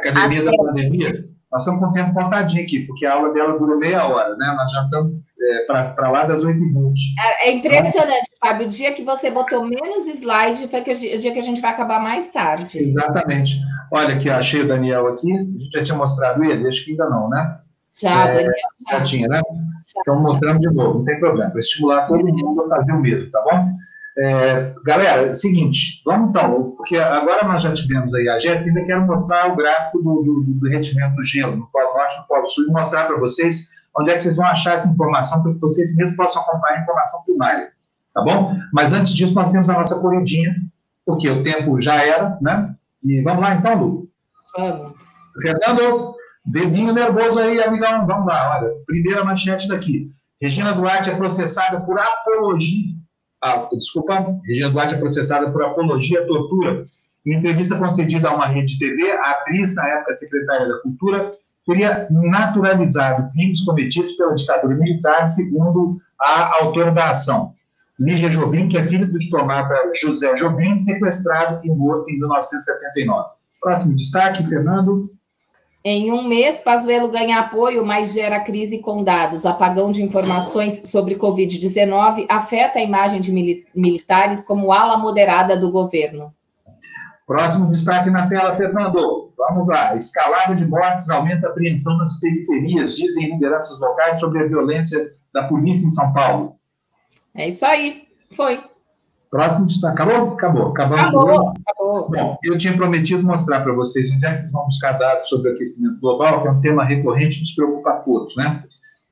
Academia Até. da Pandemia. Nós estamos com o tempo contadinho aqui, porque a aula dela durou meia hora, né? Nós já estamos é, para lá das 8h20. É, é impressionante, então, Fábio. O dia que você botou menos slide foi que, o dia que a gente vai acabar mais tarde. Exatamente. Olha aqui, achei o Daniel aqui. A gente já tinha mostrado ele? Acho que ainda não, né? Já, é, Daniel. Já. já tinha, né? Já, então, mostrando de novo, não tem problema. Para estimular todo mundo a fazer o mesmo, tá bom? É, galera, é seguinte, vamos então, porque agora nós já tivemos aí a Jéssica, ainda quero mostrar o gráfico do, do, do derretimento do gelo no Polo Norte e no Polo Sul e mostrar para vocês onde é que vocês vão achar essa informação para que vocês mesmos possam acompanhar a informação primária, tá bom? Mas antes disso, nós temos a nossa corridinha, porque o tempo já era, né? E vamos lá então, Lu? Vamos. Fernando, dedinho nervoso aí, amigão, vamos lá, olha, primeira manchete daqui. Regina Duarte é processada por apologia ah, desculpa, Regina Duarte é processada por apologia à tortura. Em entrevista concedida a uma rede de TV, a atriz, na época secretária da Cultura, teria naturalizado crimes cometidos pela ditadura militar, segundo a autora da ação. Lígia Jobim, que é filha do diplomata José Jobim, sequestrado e morto em 1979. Próximo destaque, Fernando. Em um mês, Pazuello ganha apoio, mas gera crise com dados. Apagão de informações sobre Covid-19 afeta a imagem de militares como ala moderada do governo. Próximo destaque na tela, Fernando. Vamos lá. Escalada de mortes aumenta a apreensão nas periferias, dizem lideranças locais sobre a violência da polícia em São Paulo. É isso aí. Foi. Próximo destaque. Acabou? Acabou. Acabamos acabou, acabou. Bom, eu tinha prometido mostrar para vocês onde é que vocês vão buscar dados sobre o aquecimento global, que é um tema recorrente que nos preocupa a todos, né?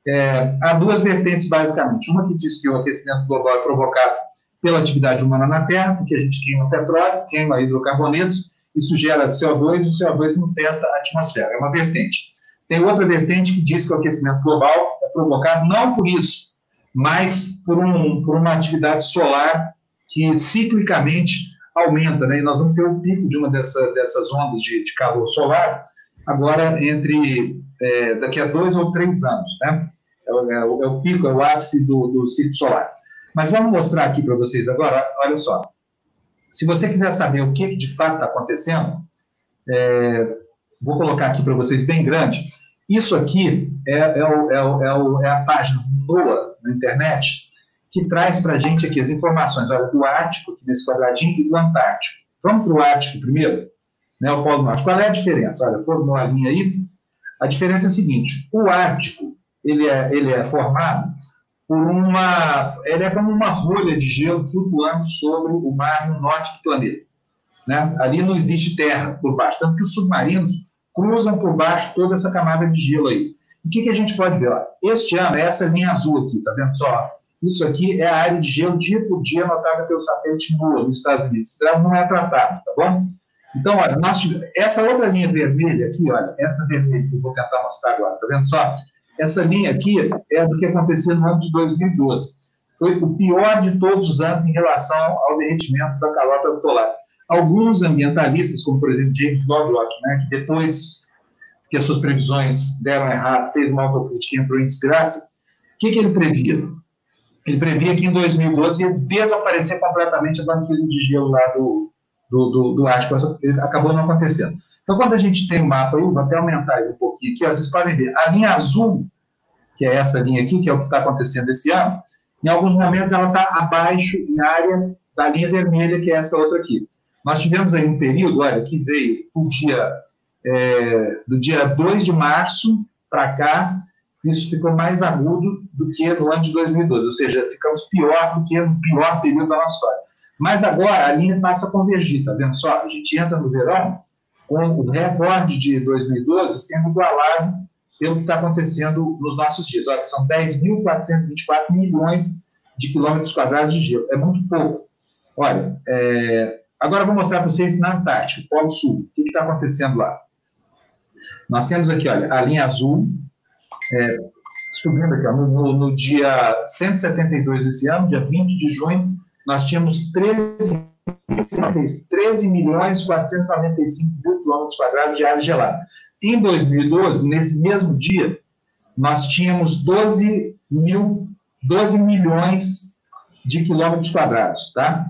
É, há duas vertentes, basicamente. Uma que diz que o aquecimento global é provocado pela atividade humana na Terra, porque a gente queima petróleo, queima hidrocarbonetos, isso gera CO2 e o CO2 não testa a atmosfera. É uma vertente. Tem outra vertente que diz que o aquecimento global é provocado não por isso, mas por, um, por uma atividade solar que ciclicamente aumenta, né? E nós vamos ter um pico de uma dessa, dessas ondas de, de calor solar agora entre é, daqui a dois ou três anos, né? É, é, é, o pico, é o ápice do, do ciclo solar. Mas vamos mostrar aqui para vocês agora, olha só. Se você quiser saber o que, que de fato está acontecendo, é, vou colocar aqui para vocês bem grande. Isso aqui é, é, o, é, o, é, a página NOAA na internet, que traz para a gente aqui as informações olha, do Ártico, aqui nesse quadradinho, e do Antártico. Vamos para o Ártico primeiro, né, o Polo Norte. Qual é a diferença? Olha, formou a linha aí. A diferença é a seguinte: o Ártico ele é, ele é formado por uma. Ele é como uma rolha de gelo flutuando sobre o mar no norte do planeta. Né? Ali não existe terra por baixo, tanto que os submarinos cruzam por baixo toda essa camada de gelo aí. O que, que a gente pode ver? Ó? Este ano, essa linha azul aqui, tá vendo só? Isso aqui é a área de gelo dia por dia anotada pelo satélite NOAA nos Estados Unidos. Esse gráfico não é tratado, tá bom? Então, olha, nós tivemos, essa outra linha vermelha aqui, olha, essa vermelha que eu vou tentar mostrar agora, tá vendo só? Essa linha aqui é do que aconteceu no ano de 2012. Foi o pior de todos os anos em relação ao derretimento da calota polar. Alguns ambientalistas, como por exemplo James Lovelock, né, que depois que as suas previsões deram errado, fez uma autocrítica e entrou em desgraça, o que, que ele previa? Ele previa que em 2012 ia desaparecer completamente a banquisa de gelo lá do, do, do, do Ártico. Acabou não acontecendo. Então, quando a gente tem o mapa, eu vou até aumentar um pouquinho aqui, vocês podem ver, a linha azul, que é essa linha aqui, que é o que está acontecendo esse ano, em alguns momentos ela está abaixo em área da linha vermelha, que é essa outra aqui. Nós tivemos aí um período, olha, que veio do dia, é, do dia 2 de março para cá, isso ficou mais agudo do que no ano de 2012, ou seja, ficamos pior do que no pior período da nossa história. Mas agora a linha passa a convergir, tá vendo só? A gente entra no verão com o recorde de 2012 sendo igualado pelo que está acontecendo nos nossos dias. Olha, são 10.424 milhões de quilômetros quadrados de gelo. É muito pouco. Olha, é... agora eu vou mostrar para vocês na Antártica, Polo Sul. O que está acontecendo lá? Nós temos aqui, olha, a linha azul, é, subindo aqui, no, no, dia 172 desse ano, dia 20 de junho, nós tínhamos 13, 13 milhões 495 mil quilômetros quadrados de área gelada. Em 2012, nesse mesmo dia, nós tínhamos 12, mil, 12 milhões de quilômetros quadrados, tá?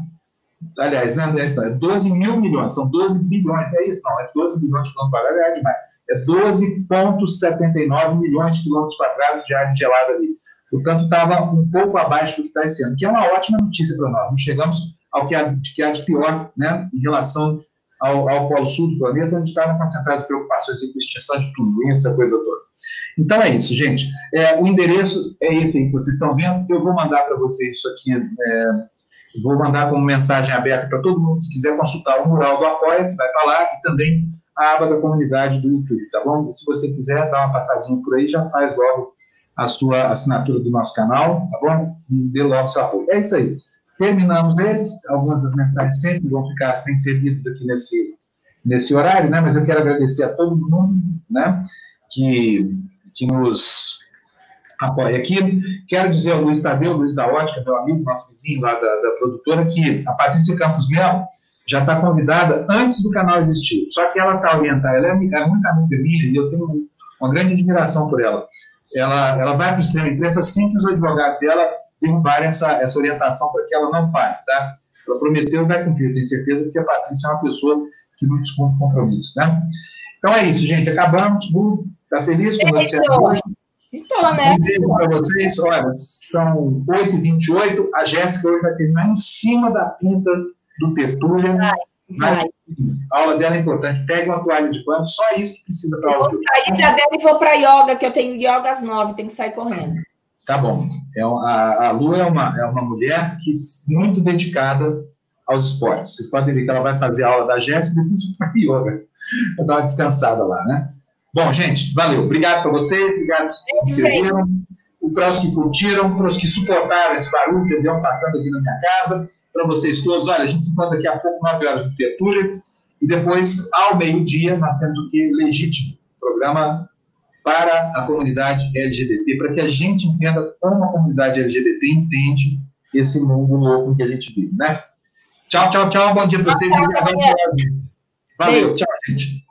Aliás, não é 12 mil milhões, são 12 bilhões, é isso? Não, é 12 bilhões de quilômetros quadrados, é demais é 12,79 milhões de quilômetros quadrados de área gelada ali. Portanto, estava um pouco abaixo do que está esse ano, que é uma ótima notícia para nós. Não chegamos ao que há, que há de pior né, em relação ao, ao Polo Sul do planeta, onde estavam concentradas preocupações com extinção de tudo, essa coisa toda. Então é isso, gente. É, o endereço é esse aí que vocês estão vendo. Eu vou mandar para vocês isso aqui. É, vou mandar como mensagem aberta para todo mundo que quiser consultar o mural do Apoia, você vai para lá e também a aba da comunidade do YouTube, tá bom? Se você quiser dar uma passadinha por aí, já faz logo a sua assinatura do nosso canal, tá bom? E dê logo seu apoio. É isso aí. Terminamos eles. Algumas das mensagens sempre vão ficar sem ser lidas aqui nesse, nesse horário, né? Mas eu quero agradecer a todo mundo, né? Que, que nos apoia aqui. Quero dizer ao Luiz Tadeu, Luiz da Ótica, meu amigo, nosso vizinho lá da, da produtora, que a Patrícia Campos Melo já está convidada antes do canal existir. Só que ela está orientada, ela é, é muito amiga minha e eu tenho uma grande admiração por ela. Ela, ela vai para o extremo imprensa assim que os advogados dela derrubarem essa, essa orientação para que ela não fale, tá? Ela prometeu e vai cumprir, tenho certeza que a Patrícia é uma pessoa que não descumpre compromisso, né? Então é isso, gente, acabamos, está feliz com você hoje? Estou, né? Um beijo para vocês, olha, são 8h28, a Jéssica hoje vai terminar em cima da pinta do Tertúlia. Mas, a aula dela é importante. Pega uma toalha de pano, só isso que precisa para a aula. Vou sair da dela e vou para yoga, que eu tenho yoga às nove, tem que sair correndo. Tá bom. É, a, a Lu é uma, é uma mulher que muito dedicada aos esportes. Vocês podem ver que ela vai fazer a aula da Jéssica e depois para yoga. Vou dar uma descansada lá, né? Bom, gente, valeu. Obrigado para vocês, obrigado por que se inscreveram, para os que curtiram, para os que suportaram esse barulho que avião passando aqui na minha casa para vocês todos. Olha, a gente se encontra daqui a pouco, 9 horas de arquitetura, e depois, ao meio-dia, nós temos o que legítimo programa para a comunidade LGBT, para que a gente entenda como a comunidade LGBT entende esse mundo novo que a gente vive, né? Tchau, tchau, tchau. Bom dia para vocês. Tchau, tchau, Valeu, tchau, gente.